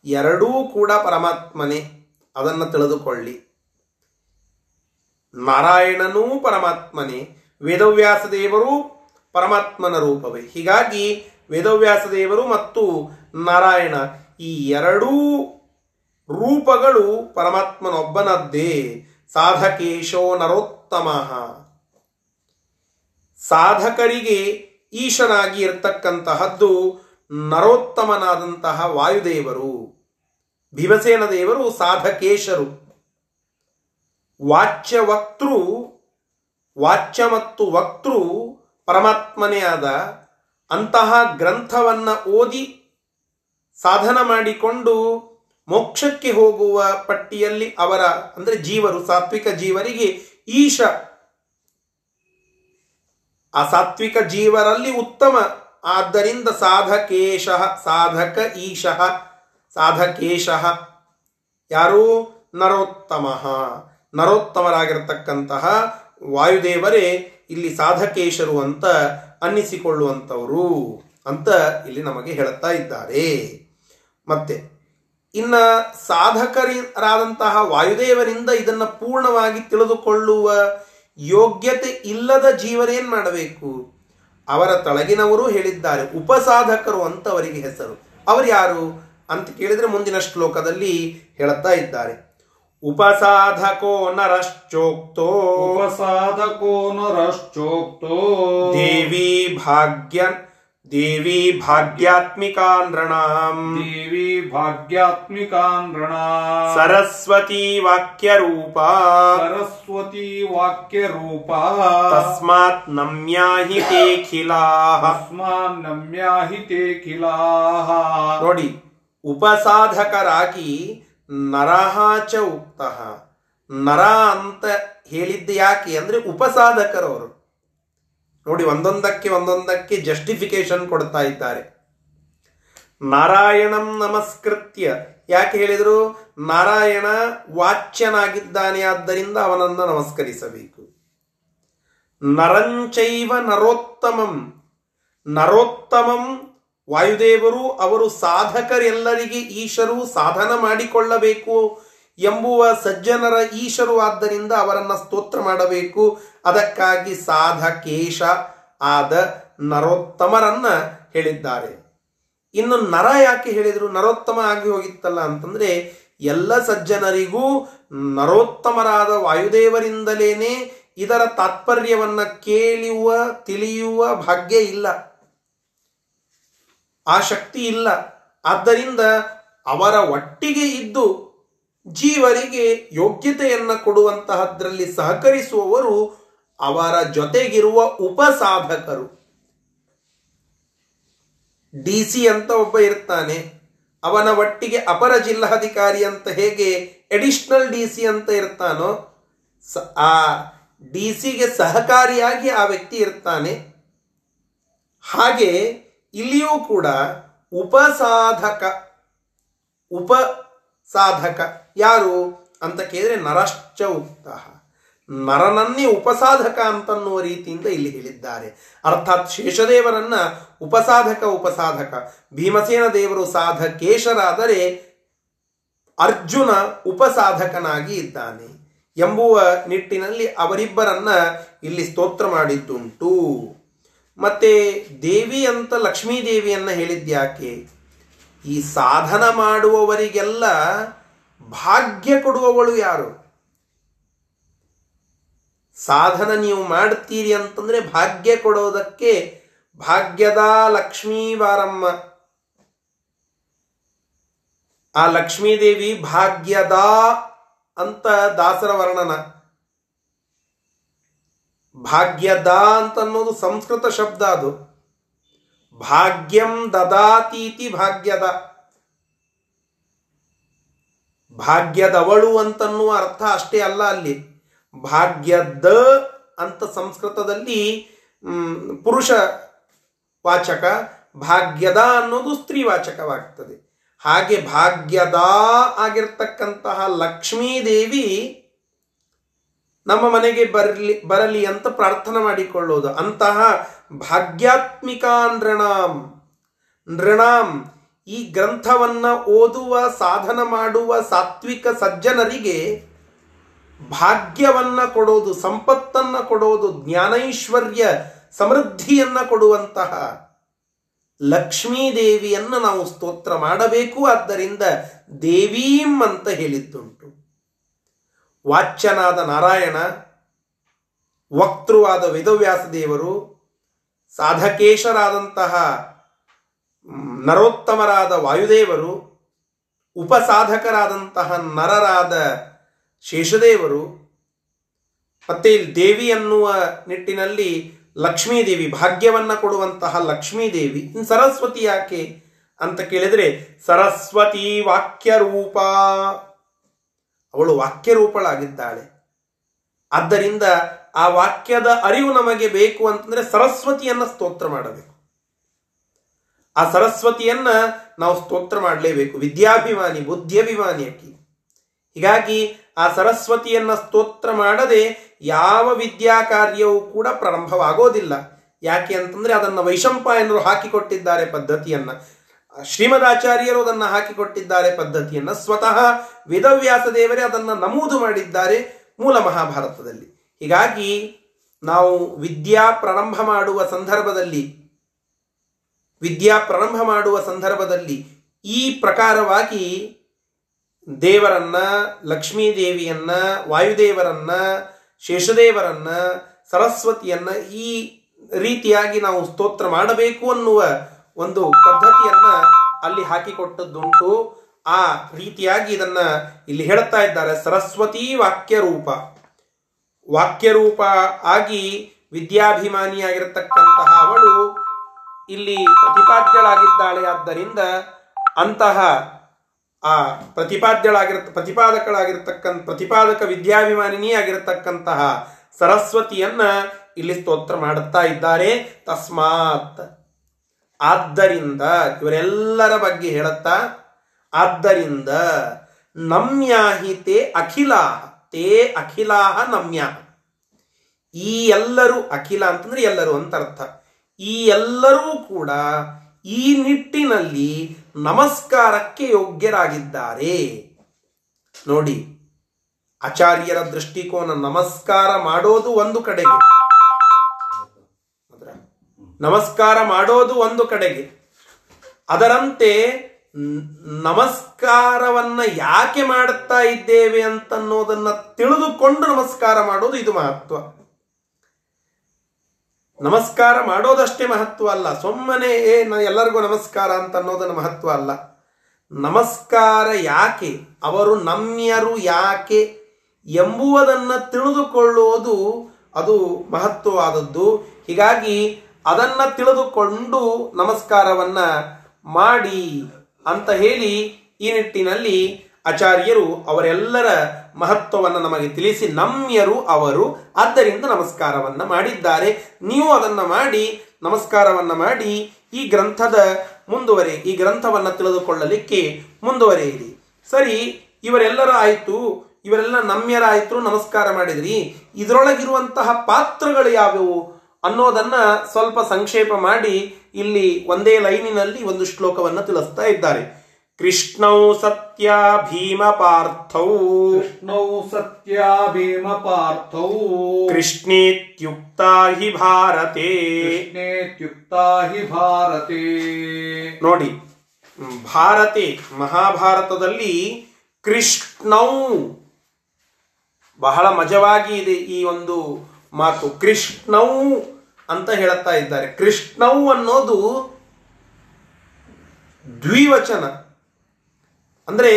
ಎರಡೂ ಕೂಡ ಪರಮಾತ್ಮನೇ. ಅದನ್ನು ತಿಳಿದುಕೊಳ್ಳಿ. ನಾರಾಯಣನೂ ಪರಮಾತ್ಮನೇ, ವೇದವ್ಯಾಸ ದೇವರು ಪರಮಾತ್ಮನ ರೂಪವೇ. ಹೀಗಾಗಿ ವೇದವ್ಯಾಸ ದೇವರು ಮತ್ತು ನಾರಾಯಣ ಈ ಎರಡೂ ರೂಪಗಳು ಪರಮಾತ್ಮನೊಬ್ಬನದ್ದೇ. ಸಾಧಕೇಶೋ ನರೋತ್ತಮ. ಸಾಧಕರಿಗೆ ಈಶನಾಗಿ ಇರ್ತಕ್ಕಂತಹದ್ದು ನರೋತ್ತಮನಾದಂತಹ ವಾಯುದೇವರು, ಭೀಮಸೇನ ದೇವರು, ಸಾಧಕೇಶರು. ವಾಚ್ಯ ವಕ್ತೃ ವಾಚ್ಯ ಮತ್ತು ವಕ್ತೃ, ಪರಮಾತ್ಮನೇ ಆದ ಅಂತಹ ಗ್ರಂಥವನ್ನು ಓದಿ ಸಾಧನ ಮಾಡಿಕೊಂಡು ಮೋಕ್ಷಕ್ಕೆ ಹೋಗುವ ಪಟ್ಟಿಯಲ್ಲಿ ಅವರ, ಅಂದರೆ ಜೀವರು, ಸಾತ್ವಿಕ ಜೀವರಿಗೆ ಈಶ. ಆ ಸಾತ್ವಿಕ ಜೀವರಲ್ಲಿ ಉತ್ತಮ ಆದ್ದರಿಂದ ಸಾಧಕೇಶ, ಸಾಧಕ ಈಶಃ, ಸಾಧಕೇಶಃ ಯಾರು? ನರೋತ್ತಮ. ನರೋತ್ತಮರಾಗಿರ್ತಕ್ಕಂತಹ ವಾಯುದೇವರೇ ಇಲ್ಲಿ ಸಾಧಕೇಶರು ಅಂತ ಅನ್ನಿಸಿಕೊಳ್ಳುವಂಥವರು ಅಂತ ಇಲ್ಲಿ ನಮಗೆ ಹೇಳುತ್ತಾ ಇದ್ದಾರೆ. ಮತ್ತೆ, ಇನ್ನ ಸಾಧಕರಾದಂತಹ ವಾಯುದೇವರಿಂದ ಇದನ್ನ ಪೂರ್ಣವಾಗಿ ತಿಳಿದುಕೊಳ್ಳುವ ಯೋಗ್ಯತೆ ಇಲ್ಲದ ಜೀವನೇನ್ ಮಾಡಬೇಕು? ಅವರ ತಳಗಿನವರು ಹೇಳಿದ್ದಾರೆ. ಉಪಸಾಧಕರು ಅಂತ ಅವರಿಗೆ ಹೆಸರು. ಅವರು ಯಾರು ಅಂತ ಕೇಳಿದ್ರೆ ಮುಂದಿನ ಶ್ಲೋಕದಲ್ಲಿ ಹೇಳುತ್ತಾ ಇದ್ದಾರೆ. ಉಪಸಾಧಕೋ ನರಶ್ಚೋಕ್ತೋ. ಉಪಸಾಧಕೋ ನರಶ್ಚೋಕ್ತೋ. ದೇವಿ ಭಾಗ್ಯ ದೇವಿ ಭಾಗ್ಯಾತ್ಮಿಕಾ ನೃಣಾಂ ದೇವಿ ಭಾಗ್ಯಾತ್ಮಿಕಾ ನೃಣಾಂ ಸರಸ್ವತಿ ವಾಕ್ಯ ರೂಪ ಸರಸ್ವತಿ ವಾಕ್ಯ ರೂಪ ತಸ್ಮಾತ್ ನಮ್ಯಾಹಿ ತೇ ಖಿಲಾಹ. ತಸ್ಮಾನ್ ನಮ್ಯಾಹಿ ತೇ ಖಿಲಾಹ. ನೋಡಿ ಉಪಸಾಧಕರಾಗಿ ನರಹ ಚ ಉಕ್ತಃ. ನರ ಅಂತ ಹೇಳಿದ್ದ ಯಾಕೆ? ಅಂದ್ರೆ ಉಪಸಾಧಕರವರು. ನೋಡಿ, ಒಂದೊಂದಕ್ಕೆ ಒಂದೊಂದಕ್ಕೆ ಜಸ್ಟಿಫಿಕೇಶನ್ ಕೊಡ್ತಾ ಇದ್ದಾರೆ. ನಾರಾಯಣಂ ನಮಸ್ಕೃತ್ಯ. ಯಾಕೆ ಹೇಳಿದರು? ನಾರಾಯಣ ವಾಚ್ಯನಾಗಿದ್ದಾನೆ, ಆದ್ದರಿಂದ ಅವನನ್ನು ನಮಸ್ಕರಿಸಬೇಕು. ನರಂಚೈವ ನರೋತ್ತಮಂ. ನರೋತ್ತಮಂ ವಾಯುದೇವರು, ಅವರು ಸಾಧಕರೆಲ್ಲರಿಗೆ ಈಶರು ಸಾಧನ ಮಾಡಿಕೊಳ್ಳಬೇಕು ಎಂಬುವ ಸಜ್ಜನರ ಈಶರು ಆದ್ದರಿಂದ ಅವರನ್ನು ಸ್ತೋತ್ರ ಮಾಡಬೇಕು. ಅದಕ್ಕಾಗಿ ಸಾಧಕೇಶ ಆದ ನರೋತ್ತಮರನ್ನ ಹೇಳಿದ್ದಾರೆ. ಇನ್ನು ನರ ಯಾಕೆ ಹೇಳಿದರು? ನರೋತ್ತಮ ಆಗಿ ಹೋಗಿತ್ತಲ್ಲ ಅಂತಂದ್ರೆ ಎಲ್ಲ ಸಜ್ಜನರಿಗೂ ನರೋತ್ತಮರಾದ ವಾಯುದೇವರಿಂದಲೇನೆ ಇದರ ತಾತ್ಪರ್ಯವನ್ನ ಕೇಳುವ ತಿಳಿಯುವ ಭಾಗ್ಯ ಇಲ್ಲ. ಆ ಶಕ್ತಿ ಇಲ್ಲ. ಆದ್ದರಿಂದ ಅವರ ಒಟ್ಟಿಗೆ ಇದ್ದು ಜೀವರಿಗೆ ಯೋಗ್ಯತೆಯನ್ನ ಕೊಡುವಂತಹದ್ರಲ್ಲಿ ಸಹಕರಿಸುವವರು ಅವರ ಜೊತೆಗಿರುವ ಉಪಸಾಧಕರು. ಡಿ ಸಿ ಅಂತ ಒಬ್ಬ ಇರ್ತಾನೆ. ಅವನ ಒಟ್ಟಿಗೆ ಅಪರ ಜಿಲ್ಲಾಧಿಕಾರಿ ಅಂತ ಹೇಗೆ ಎಡಿಷನಲ್ ಡಿ ಸಿ ಅಂತ ಇರ್ತಾನೋ ಆ ಡಿ ಸಿಗೆ ಸಹಕಾರಿಯಾಗಿ ಆ ವ್ಯಕ್ತಿ ಇರ್ತಾನೆ. ಹಾಗೆ ಇಲ್ಲಿಯೂ ಕೂಡ ಉಪಸಾಧಕ ಉಪಸಾಧಕ ಯಾರು ಅಂತ ಕೇಳಿದ್ರೆ ನರಶ್ಚ ಉಕ್ತ ನರನನ್ನೇ ಉಪಸಾಧಕ ಅಂತನ್ನುವ ರೀತಿಯಿಂದ ಇಲ್ಲಿ ಹೇಳಿದ್ದಾರೆ. ಅರ್ಥಾತ್ ಶೇಷದೇವರನ್ನ ಉಪಸಾಧಕ ಉಪಸಾಧಕ. ಭೀಮಸೇನ ದೇವರು ಸಾಧಕೇಶರಾದರೆ ಅರ್ಜುನ ಉಪಸಾಧಕನಾಗಿ ಇದ್ದಾನೆ ಎಂಬುವ ನಿಟ್ಟಿನಲ್ಲಿ ಅವರಿಬ್ಬರನ್ನ ಇಲ್ಲಿ ಸ್ತೋತ್ರ ಮಾಡಿದ್ದುಂಟು. ಮತ್ತೆ ದೇವಿ ಅಂತ ಲಕ್ಷ್ಮೀ ದೇವಿಯನ್ನ ಹೇಳಿದ್ಯಾಕೆ? ಈ ಸಾಧನ ಮಾಡುವವರಿಗೆಲ್ಲ ಭಾಗ್ಯ ಕೊಡುವವಳು ಯಾರು? ಸಾಧನ ನೀವು ಮಾಡ್ತೀರಿ ಅಂತಂದ್ರೆ ಭಾಗ್ಯ ಕೊಡೋದಕ್ಕೆ ಭಾಗ್ಯದ ಲಕ್ಷ್ಮೀ ಬಾರಮ್ಮ ಆ ಲಕ್ಷ್ಮೀದೇವಿ ಭಾಗ್ಯದ ಅಂತ ದಾಸರ ವರ್ಣನ. ಭಾಗ್ಯದ ಅಂತ ಅನ್ನೋದು ಸಂಸ್ಕೃತ ಶಬ್ದ ಅದು. ಭಾಗ್ಯಂ ದದಾತೀತಿ ಭಾಗ್ಯದ. ಭಾಗ್ಯದವಳು ಅಂತನ್ನುವ ಅರ್ಥ ಅಷ್ಟೇ ಅಲ್ಲ ಅಲ್ಲಿ. ಭಾಗ್ಯದ ಅಂತ ಸಂಸ್ಕೃತದಲ್ಲಿ ಪುರುಷ ವಾಚಕ, ಭಾಗ್ಯದ ಅನ್ನೋದು ಸ್ತ್ರೀ ವಾಚಕವಾಗ್ತದೆ. ಹಾಗೆ ಭಾಗ್ಯದ ಆಗಿರ್ತಕ್ಕಂತಹ ಲಕ್ಷ್ಮೀದೇವಿ ನಮ್ಮ ಮನೆಗೆ ಬರಲಿ ಬರಲಿ ಅಂತ ಪ್ರಾರ್ಥನೆ ಮಾಡಿಕೊಳ್ಳೋದು. ಅಂತಹ ಭಾಗ್ಯಾತ್ಮಿಕ ನೃಣಾಂ ನೃಣಾಂ ಈ ಗ್ರಂಥವನ್ನ ಓದುವ, ಸಾಧನ ಮಾಡುವ ಸಾತ್ವಿಕ ಸಜ್ಜನರಿಗೆ ಭಾಗ್ಯವನ್ನ ಕೊಡೋದು, ಸಂಪತ್ತನ್ನ ಕೊಡೋದು, ಜ್ಞಾನೈಶ್ವರ್ಯ ಸಮೃದ್ಧಿಯನ್ನ ಕೊಡುವಂತಹ ಲಕ್ಷ್ಮೀದೇವಿಯನ್ನು ನಾವು ಸ್ತೋತ್ರ ಮಾಡಬೇಕು. ಆದ್ದರಿಂದ ದೇವೀಂ ಅಂತ ಹೇಳಿದ್ದುಂಟು. ವಾಚ್ಯನಾದ ನಾರಾಯಣ, ವಕ್ತೃವಾದ ವೇದವ್ಯಾಸ ದೇವರು, ಸಾಧಕೇಶರಾದಂತಹ ನರೋತ್ತಮರಾದ ವಾಯುದೇವರು, ಉಪಸಾಧಕರಾದಂತಹ ನರರಾದ ಶೇಷದೇವರು ಮತ್ತೆ ಇಲ್ಲಿ ದೇವಿ ಅನ್ನುವ ನಿಟ್ಟಿನಲ್ಲಿ ಲಕ್ಷ್ಮೀದೇವಿ ಭಾಗ್ಯವನ್ನು ಕೊಡುವಂತಹ ಲಕ್ಷ್ಮೀದೇವಿ. ಇನ್ನು ಸರಸ್ವತಿ ಯಾಕೆ ಅಂತ ಕೇಳಿದರೆ, ಸರಸ್ವತಿ ವಾಕ್ಯ ರೂಪ ಅವಳು ವಾಕ್ಯ ರೂಪಳಾಗಿದ್ದಾಳೆ ಆದ್ದರಿಂದ ಆ ವಾಕ್ಯದ ಅರಿವು ನಮಗೆ ಬೇಕು ಅಂತಂದ್ರೆ ಸರಸ್ವತಿಯನ್ನ ಸ್ತೋತ್ರ ಮಾಡಬೇಕು. ಆ ಸರಸ್ವತಿಯನ್ನ ನಾವು ಸ್ತೋತ್ರ ಮಾಡಲೇಬೇಕು. ವಿದ್ಯಾಭಿಮಾನಿ, ಬುದ್ಧಿಯಭಿಮಾನಿ ಅಕ್ಕಿ. ಹೀಗಾಗಿ ಆ ಸರಸ್ವತಿಯನ್ನ ಸ್ತೋತ್ರ ಮಾಡದೆ ಯಾವ ವಿದ್ಯಾ ಕಾರ್ಯವೂ ಕೂಡ ಪ್ರಾರಂಭವಾಗೋದಿಲ್ಲ. ಯಾಕೆ ಅಂತಂದ್ರೆ ಅದನ್ನು ವೈಶಂಪಾಯನರು ಹಾಕಿಕೊಟ್ಟಿದ್ದಾರೆ ಪದ್ಧತಿಯನ್ನ. ಶ್ರೀಮದಾಚಾರ್ಯರು ಅದನ್ನು ಹಾಕಿಕೊಟ್ಟಿದ್ದಾರೆ ಪದ್ಧತಿಯನ್ನ. ಸ್ವತಃ ವೇದವ್ಯಾಸ ದೇವರೇ ಅದನ್ನು ನಮೂದು ಮಾಡಿದ್ದಾರೆ ಮೂಲ ಮಹಾಭಾರತದಲ್ಲಿ. ಹೀಗಾಗಿ ನಾವು ವಿದ್ಯಾ ಪ್ರಾರಂಭ ಮಾಡುವ ಸಂದರ್ಭದಲ್ಲಿ, ವಿದ್ಯಾ ಪ್ರಾರಂಭ ಮಾಡುವ ಸಂದರ್ಭದಲ್ಲಿ ಈ ಪ್ರಕಾರವಾಗಿ ದೇವರನ್ನ ಲಕ್ಷ್ಮೀ ದೇವಿಯನ್ನ ವಾಯುದೇವರನ್ನ, ಶೇಷದೇವರನ್ನ, ಸರಸ್ವತಿಯನ್ನ ಈ ರೀತಿಯಾಗಿ ನಾವು ಸ್ತೋತ್ರ ಮಾಡಬೇಕು ಅನ್ನುವ ಒಂದು ಪದ್ಧತಿಯನ್ನ ಅಲ್ಲಿ ಹಾಕಿಕೊಟ್ಟದ್ದುಂಟು. ಆ ರೀತಿಯಾಗಿ ಇದನ್ನ ಇಲ್ಲಿ ಹೇಳ್ತಾ ಇದ್ದಾರೆ, ಸರಸ್ವತಿ ವಾಕ್ಯ ರೂಪ ವಾಕ್ಯರೂಪ ಆಗಿ ವಿದ್ಯಾಭಿಮಾನಿಯಾಗಿರತಕ್ಕಂತಹ ಅವಳು ಇಲ್ಲಿ ಪ್ರತಿಪಾದ್ಯಳಾಗಿದ್ದಾಳೆ. ಆದ್ದರಿಂದ ಅಂತಹ ಆ ಪ್ರತಿಪಾದ್ಯಳಾಗಿರ, ಪ್ರತಿಪಾದಕಳಾಗಿರ್ತಕ್ಕಂಥ, ಪ್ರತಿಪಾದಕ ವಿದ್ಯಾಭಿಮಾನಿನಿ ಆಗಿರತಕ್ಕಂತಹ ಸರಸ್ವತಿಯನ್ನ ಇಲ್ಲಿ ಸ್ತೋತ್ರ ಮಾಡುತ್ತಾ ಇದ್ದಾರೆ. ತಸ್ಮಾತ್ ಆದ್ದರಿಂದ ಇವರೆಲ್ಲರ ಬಗ್ಗೆ ಹೇಳುತ್ತಾ, ಆದ್ದರಿಂದ ನಮ್ಯಾಹಿ ತೇ ಅಖಿಲ ತೇ ಅಖಿಲಾಹ ನಮ್ಯ ಈ ಎಲ್ಲರೂ ಅಖಿಲ ಅಂತಂದ್ರೆ ಎಲ್ಲರೂ ಅಂತ ಅರ್ಥ. ಈ ಎಲ್ಲರೂ ಕೂಡ ಈ ನಿಟ್ಟಿನಲ್ಲಿ ನಮಸ್ಕಾರಕ್ಕೆ ಯೋಗ್ಯರಾಗಿದ್ದಾರೆ. ನೋಡಿ, ಆಚಾರ್ಯರ ದೃಷ್ಟಿಕೋನ ನಮಸ್ಕಾರ ಮಾಡೋದು ಒಂದು ಕಡೆಗೆ? ನಮಸ್ಕಾರ ಮಾಡೋದು ಒಂದು ಕಡೆಗೆ. ಅದರಂತೆ ನಮಸ್ಕಾರವನ್ನ ಯಾಕೆ ಮಾಡುತ್ತಾ ಇದ್ದೇವೆ ಅಂತನ್ನೋದನ್ನ ತಿಳಿದುಕೊಂಡು ನಮಸ್ಕಾರ ಮಾಡೋದು ಇದು ಮಹತ್ವ. ನಮಸ್ಕಾರ ಮಾಡೋದಷ್ಟೇ ಮಹತ್ವ ಅಲ್ಲ. ಸುಮ್ಮನೆ, ಏ ಎಲ್ಲರಿಗೂ ನಮಸ್ಕಾರ ಅಂತ ಅನ್ನೋದನ್ನು ಮಹತ್ವ ಅಲ್ಲ. ನಮಸ್ಕಾರ ಯಾಕೆ? ಅವರು ನಮ್ಯರು ಯಾಕೆ? ಎಂಬುವುದನ್ನು ತಿಳಿದುಕೊಳ್ಳುವುದು ಅದು ಮಹತ್ವವಾದದ್ದು. ಹೀಗಾಗಿ, ಅದನ್ನ ತಿಳಿದುಕೊಂಡು ನಮಸ್ಕಾರವನ್ನ ಮಾಡಿ ಅಂತ ಹೇಳಿ ಈ ನಿಟ್ಟಿನಲ್ಲಿ ಆಚಾರ್ಯರು ಅವರೆಲ್ಲರ ಮಹತ್ವವನ್ನು ನಮಗೆ ತಿಳಿಸಿ ನಮ್ಯರು ಅವರು ಆದ್ದರಿಂದ ನಮಸ್ಕಾರವನ್ನು ಮಾಡಿದ್ದಾರೆ. ನೀವು ಅದನ್ನು ಮಾಡಿ, ನಮಸ್ಕಾರವನ್ನು ಮಾಡಿ ಈ ಗ್ರಂಥದ ಮುಂದುವರೆ, ಈ ಗ್ರಂಥವನ್ನು ತಿಳಿದುಕೊಳ್ಳಲಿಕ್ಕೆ ಮುಂದುವರೆಯಿರಿ. ಸರಿ, ಇವರೆಲ್ಲರ ಆಯಿತು, ಇವರೆಲ್ಲ ನಮ್ಯರಾಯಿತು, ನಮಸ್ಕಾರ ಮಾಡಿದ್ರಿ. ಇದರೊಳಗಿರುವಂತಹ ಪಾತ್ರಗಳು ಯಾವುವು ಅನ್ನೋದನ್ನ ಸ್ವಲ್ಪ ಸಂಕ್ಷೇಪ ಮಾಡಿ ಇಲ್ಲಿ ಒಂದೇ ಲೈನಿನಲ್ಲಿ ಒಂದು ಶ್ಲೋಕವನ್ನು ತಿಳಿಸ್ತಾ ಇದ್ದಾರೆ. ಕೃಷ್ಣೌ ಸತ್ಯ ಭೀಮ ಪಾರ್ಥೌ कृष्णौ सत्या भीमपार्थौ ಕೃಷ್ಣೇತ್ಯುಕ್ತ ಹಿ ಭಾರತೆ कृष्णेत्युक्ता हि भारते ನೋಡಿ ಹ್ಮ್, ಭಾರತೆ ಮಹಾಭಾರತದಲ್ಲಿ ಕೃಷ್ಣೌ ಬಹಳ ಮಜವಾಗಿ ಇದೆ ಈ ಒಂದು ಮಾತು ಕೃಷ್ಣೌ ಅಂತ ಹೇಳುತ್ತಾ ಇದ್ದಾರೆ ಕೃಷ್ಣೌ ಅನ್ನೋದು ದ್ವಿವಚನ ಅಂದ್ರೆ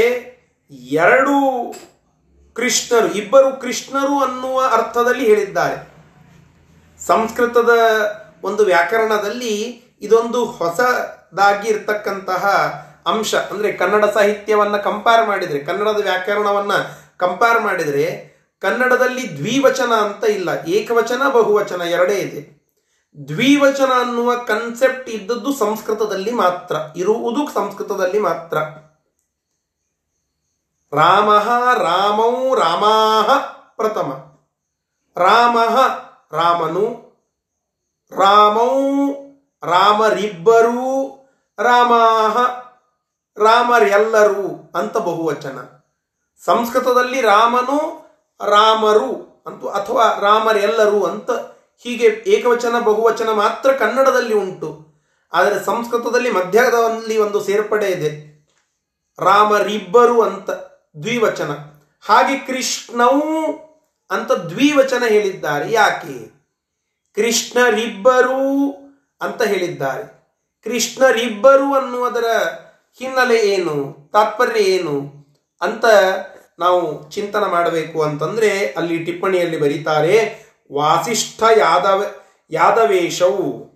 ಎರಡು ಕೃಷ್ಣರು, ಇಬ್ಬರು ಕೃಷ್ಣರು ಅನ್ನುವ ಅರ್ಥದಲ್ಲಿ ಹೇಳಿದ್ದಾರೆ. ಸಂಸ್ಕೃತದ ಒಂದು ವ್ಯಾಕರಣದಲ್ಲಿ ಇದೊಂದು ಹೊಸದಾಗಿ ಇರ್ತಕ್ಕಂತಹ ಅಂಶ, ಅಂದರೆ ಕನ್ನಡ ಸಾಹಿತ್ಯವನ್ನು ಕಂಪೇರ್ ಮಾಡಿದರೆ, ಕನ್ನಡದ ವ್ಯಾಕರಣವನ್ನು ಕಂಪೇರ್ ಮಾಡಿದರೆ ಕನ್ನಡದಲ್ಲಿ ದ್ವಿವಚನ ಅಂತ ಇಲ್ಲ, ಏಕವಚನ, ಬಹುವಚನ ಎರಡೇ ಇದೆ. ದ್ವಿವಚನ ಅನ್ನುವ ಕನ್ಸೆಪ್ಟ್ ಇದ್ದದ್ದು ಸಂಸ್ಕೃತದಲ್ಲಿ ಮಾತ್ರ, ಇರುವುದು ಸಂಸ್ಕೃತದಲ್ಲಿ ಮಾತ್ರ. ರಾಮ ರಾಮೌ ರಾಮಾಹ ಪ್ರಥಮ. ರಾಮ ರಾಮನು, ರಾಮೌ ರಾಮರಿಬ್ಬರೂ, ರಾಮಾಹ ರಾಮರೆಲ್ಲರೂ ಅಂತ ಬಹುವಚನ. ಸಂಸ್ಕೃತದಲ್ಲಿ ರಾಮನು ರಾಮರು ಅಂತ ಅಥವಾ ರಾಮರೆಲ್ಲರೂ ಅಂತ ಹೀಗೆ ಏಕವಚನ ಬಹುವಚನ ಮಾತ್ರ ಕನ್ನಡದಲ್ಲಿ ಉಂಟು. ಆದರೆ ಸಂಸ್ಕೃತದಲ್ಲಿ ಮಧ್ಯದಲ್ಲಿ ಒಂದು ಸೇರ್ಪಡೆ ಇದೆ. ರಾಮರಿಬ್ಬರು ಅಂತ. ದ್ವಿವಚನ. ಹಾಗೆ ಕೃಷ್ಣವು ಅಂತ ದ್ವಿವಚನ ಹೇಳಿದ್ದಾರೆ. ಯಾಕೆ? ಕೃಷ್ಣರಿಬ್ಬರು ಅಂತ ಹೇಳಿದ್ದಾರೆ. ಕೃಷ್ಣರಿಬ್ಬರು ಅನ್ನುವುದರ ಹಿನ್ನೆಲೆ ಏನು? ತಾತ್ಪರ್ಯ ಏನು? ಅಂತ ನಾವು ಚಿಂತನ ಮಾಡಬೇಕು ಅಂತಂದ್ರೆ ಅಲ್ಲಿ ಟಿಪ್ಪಣಿಯಲ್ಲಿ ಬರೀತಾರೆ, ವಾಸಿಷ್ಠ ಯಾದವ, ಯಾದವೇಶವು.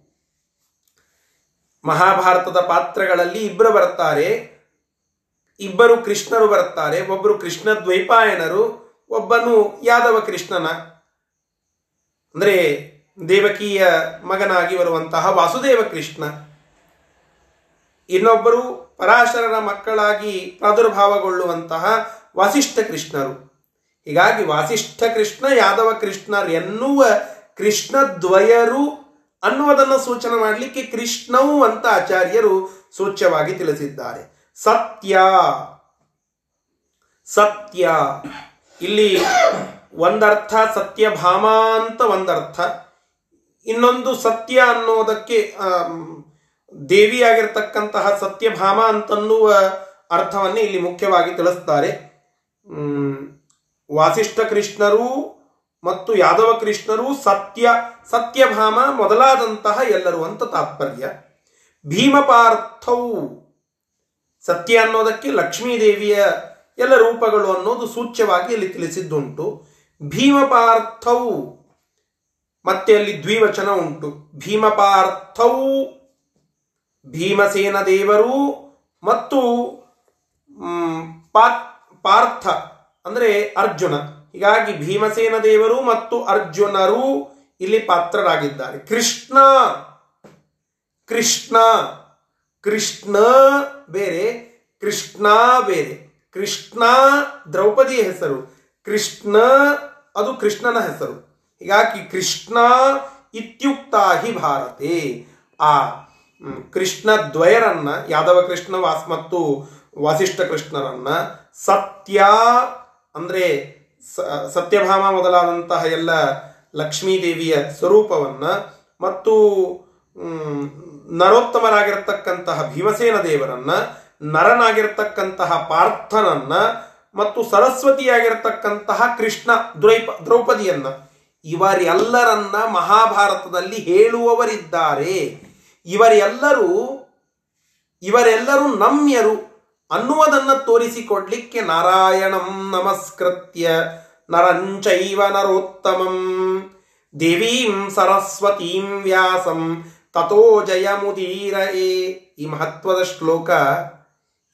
ಮಹಾಭಾರತದ ಪಾತ್ರಗಳಲ್ಲಿ ಇಬ್ಬರು ಬರ್ತಾರೆ. ಇಬ್ಬರು ಕೃಷ್ಣರು ಬರುತ್ತಾರೆ. ಒಬ್ಬರು ಕೃಷ್ಣ ದ್ವೈಪಾಯನರು ಒಬ್ಬನು ಯಾದವ ಕೃಷ್ಣನ. ಅಂದರೆ ದೇವಕಿಯ ಮಗನಾಗಿ ಬರುವಂತಹ ವಾಸುದೇವ ಕೃಷ್ಣ. ಇನ್ನೊಬ್ಬರು ಪರಾಶರನ ಮಕ್ಕಳಾಗಿ ಪ್ರಾದುರ್ಭಾವಗೊಳ್ಳುವಂತಹ ವಾಸಿಷ್ಠ ಕೃಷ್ಣರು. ಹೀಗಾಗಿ ವಾಸಿಷ್ಠ ಕೃಷ್ಣ, ಯಾದವ ಕೃಷ್ಣರು ಎನ್ನುವ ಕೃಷ್ಣ ದ್ವಯರು ಅನ್ನುವುದನ್ನು ಸೂಚನೆ ಮಾಡಲಿಕ್ಕೆ ಕೃಷ್ಣವು ಅಂತ ಆಚಾರ್ಯರು ಸೂಚ್ಯವಾಗಿ ತಿಳಿಸಿದ್ದಾರೆ. ಸತ್ಯ. ಸತ್ಯ. ಇಲ್ಲಿ ಒಂದರ್ಥ ಸತ್ಯಭಾಮ ಅಂತ ಒಂದರ್ಥ. ಇನ್ನೊಂದು ಸತ್ಯ ಅನ್ನೋದಕ್ಕೆ ದೇವಿಯಾಗಿರ್ತಕ್ಕಂತಹ ಸತ್ಯಭಾಮ ಅಂತನ್ನುವ ಅರ್ಥವನ್ನೇ ಇಲ್ಲಿ ಮುಖ್ಯವಾಗಿ ತಿಳಿಸ್ತಾರೆ. ವಾಸಿಷ್ಠ ಕೃಷ್ಣರು ಮತ್ತು ಯಾದವ ಕೃಷ್ಣರು ಸತ್ಯ ಸತ್ಯಭಾಮ ಮೊದಲಾದಂತಹ ಎಲ್ಲರೂ ಅಂತ ತಾತ್ಪರ್ಯ. ಭೀಮಪಾರ್ಥವು ಸತ್ಯ ಅನ್ನೋದಕ್ಕೆ ಲಕ್ಷ್ಮೀದೇವಿಯ ಎಲ್ಲ ರೂಪಗಳು ಅನ್ನೋದು ಸೂಚ್ಯವಾಗಿ ಇಲ್ಲಿ ತಿಳಿಸಿದ್ದುಂಟು. ಭೀಮಪಾರ್ಥವು ಮತ್ತೆ ಅಲ್ಲಿ ದ್ವಿವಚನ ಉಂಟು. ಭೀಮಪಾರ್ಥವು ಭೀಮಸೇನ ದೇವರು ಮತ್ತು ಪಾರ್ಥ, ಅಂದರೆ ಅರ್ಜುನ. ಹೀಗಾಗಿ ಭೀಮಸೇನ ದೇವರು ಮತ್ತು ಅರ್ಜುನರು ಇಲ್ಲಿ ಪಾತ್ರರಾಗಿದ್ದಾರೆ. ಕೃಷ್ಣ ಕೃಷ್ಣ. ಕೃಷ್ಣ ಬೇರೆ ಕೃಷ್ಣ ಬೇರೆ. ಕೃಷ್ಣ ದ್ರೌಪದಿಯ ಹೆಸರು. ಕೃಷ್ಣ, ಅದು ಕೃಷ್ಣನ ಹೆಸರು. ಹೀಗಾಗಿ ಕೃಷ್ಣ ಇತ್ಯುಕ್ತ ಹಿ ಭಾರತೆ. ಆ ಕೃಷ್ಣ ದ್ವಯರನ್ನ, ಯಾದವ ಕೃಷ್ಣ ವಾಸ್ ಮತ್ತು ವಾಸಿಷ್ಠ ಕೃಷ್ಣರನ್ನ ಸತ್ಯ ಅಂದ್ರೆ ಸತ್ಯಭಾಮ ಮೊದಲಾದಂತಹ ಎಲ್ಲ ಲಕ್ಷ್ಮೀದೇವಿಯ ಸ್ವರೂಪವನ್ನ ಮತ್ತು ನರೋತ್ತಮರಾಗಿರ್ತಕ್ಕಂತಹ ಭೀಮಸೇನ ದೇವರನ್ನ, ನರನಾಗಿರ್ತಕ್ಕಂತಹ ಪಾರ್ಥನನ್ನ, ಮತ್ತು ಸರಸ್ವತಿಯಾಗಿರ್ತಕ್ಕಂತಹ ಕೃಷ್ಣ ದ್ರೈಪ ದ್ರೌಪದಿಯನ್ನ. ಇವರೆಲ್ಲರನ್ನ ಮಹಾಭಾರತದಲ್ಲಿ ಹೇಳುವವರಿದ್ದಾರೆ. ಇವರೆಲ್ಲರೂ ಇವರೆಲ್ಲರೂ ನಮ್ಯರು ಅನ್ನುವುದನ್ನ ತೋರಿಸಿಕೊಡ್ಲಿಕ್ಕೆ ನಾರಾಯಣಂ ನಮಸ್ಕೃತ್ಯ. ನರಂಚೈವ ನರೋತ್ತಮಂ. ದೇವೀಂ ಸರಸ್ವತೀಂ ವ್ಯಾಸಂ. ತಥೋ ಜಯಮುದೀರಯೇ ಈ ಮಹತ್ವದ ಶ್ಲೋಕ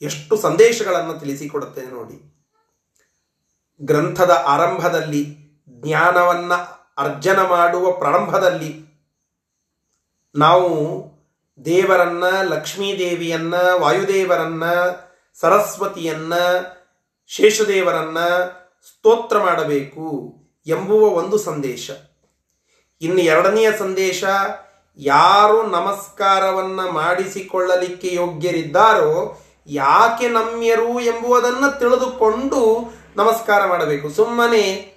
ಎಷ್ಟು ಸಂದೇಶಗಳನ್ನು ತಿಳಿಸಿಕೊಡುತ್ತೆ ನೋಡಿ. ಗ್ರಂಥದ ಆರಂಭದಲ್ಲಿ ಜ್ಞಾನವನ್ನು ಅರ್ಜನ ಮಾಡುವ ಪ್ರಾರಂಭದಲ್ಲಿ ನಾವು ದೇವರನ್ನ, ಲಕ್ಷ್ಮೀದೇವಿಯನ್ನ, ವಾಯುದೇವರನ್ನ, ಸರಸ್ವತಿಯನ್ನ, ಶೇಷದೇವರನ್ನ ಸ್ತೋತ್ರ ಮಾಡಬೇಕು ಎಂಬುವ ಒಂದು ಸಂದೇಶ. ಇನ್ನು ಎರಡನೆಯ ಸಂದೇಶ ಯಾರು ನಮಸ್ಕಾರವನ್ನ ಮಾಡಿಸಿಕೊಳ್ಳಲಿಕ್ಕೆ ಯೋಗ್ಯರಿದ್ದಾರೋ, ಯಾಕೆ ನಮ್ಯರು ಎಂಬುದನ್ನ ತಿಳಿದುಕೊಂಡು ನಮಸ್ಕಾರ ಮಾಡಬೇಕು. ಸುಮ್ಮನೆ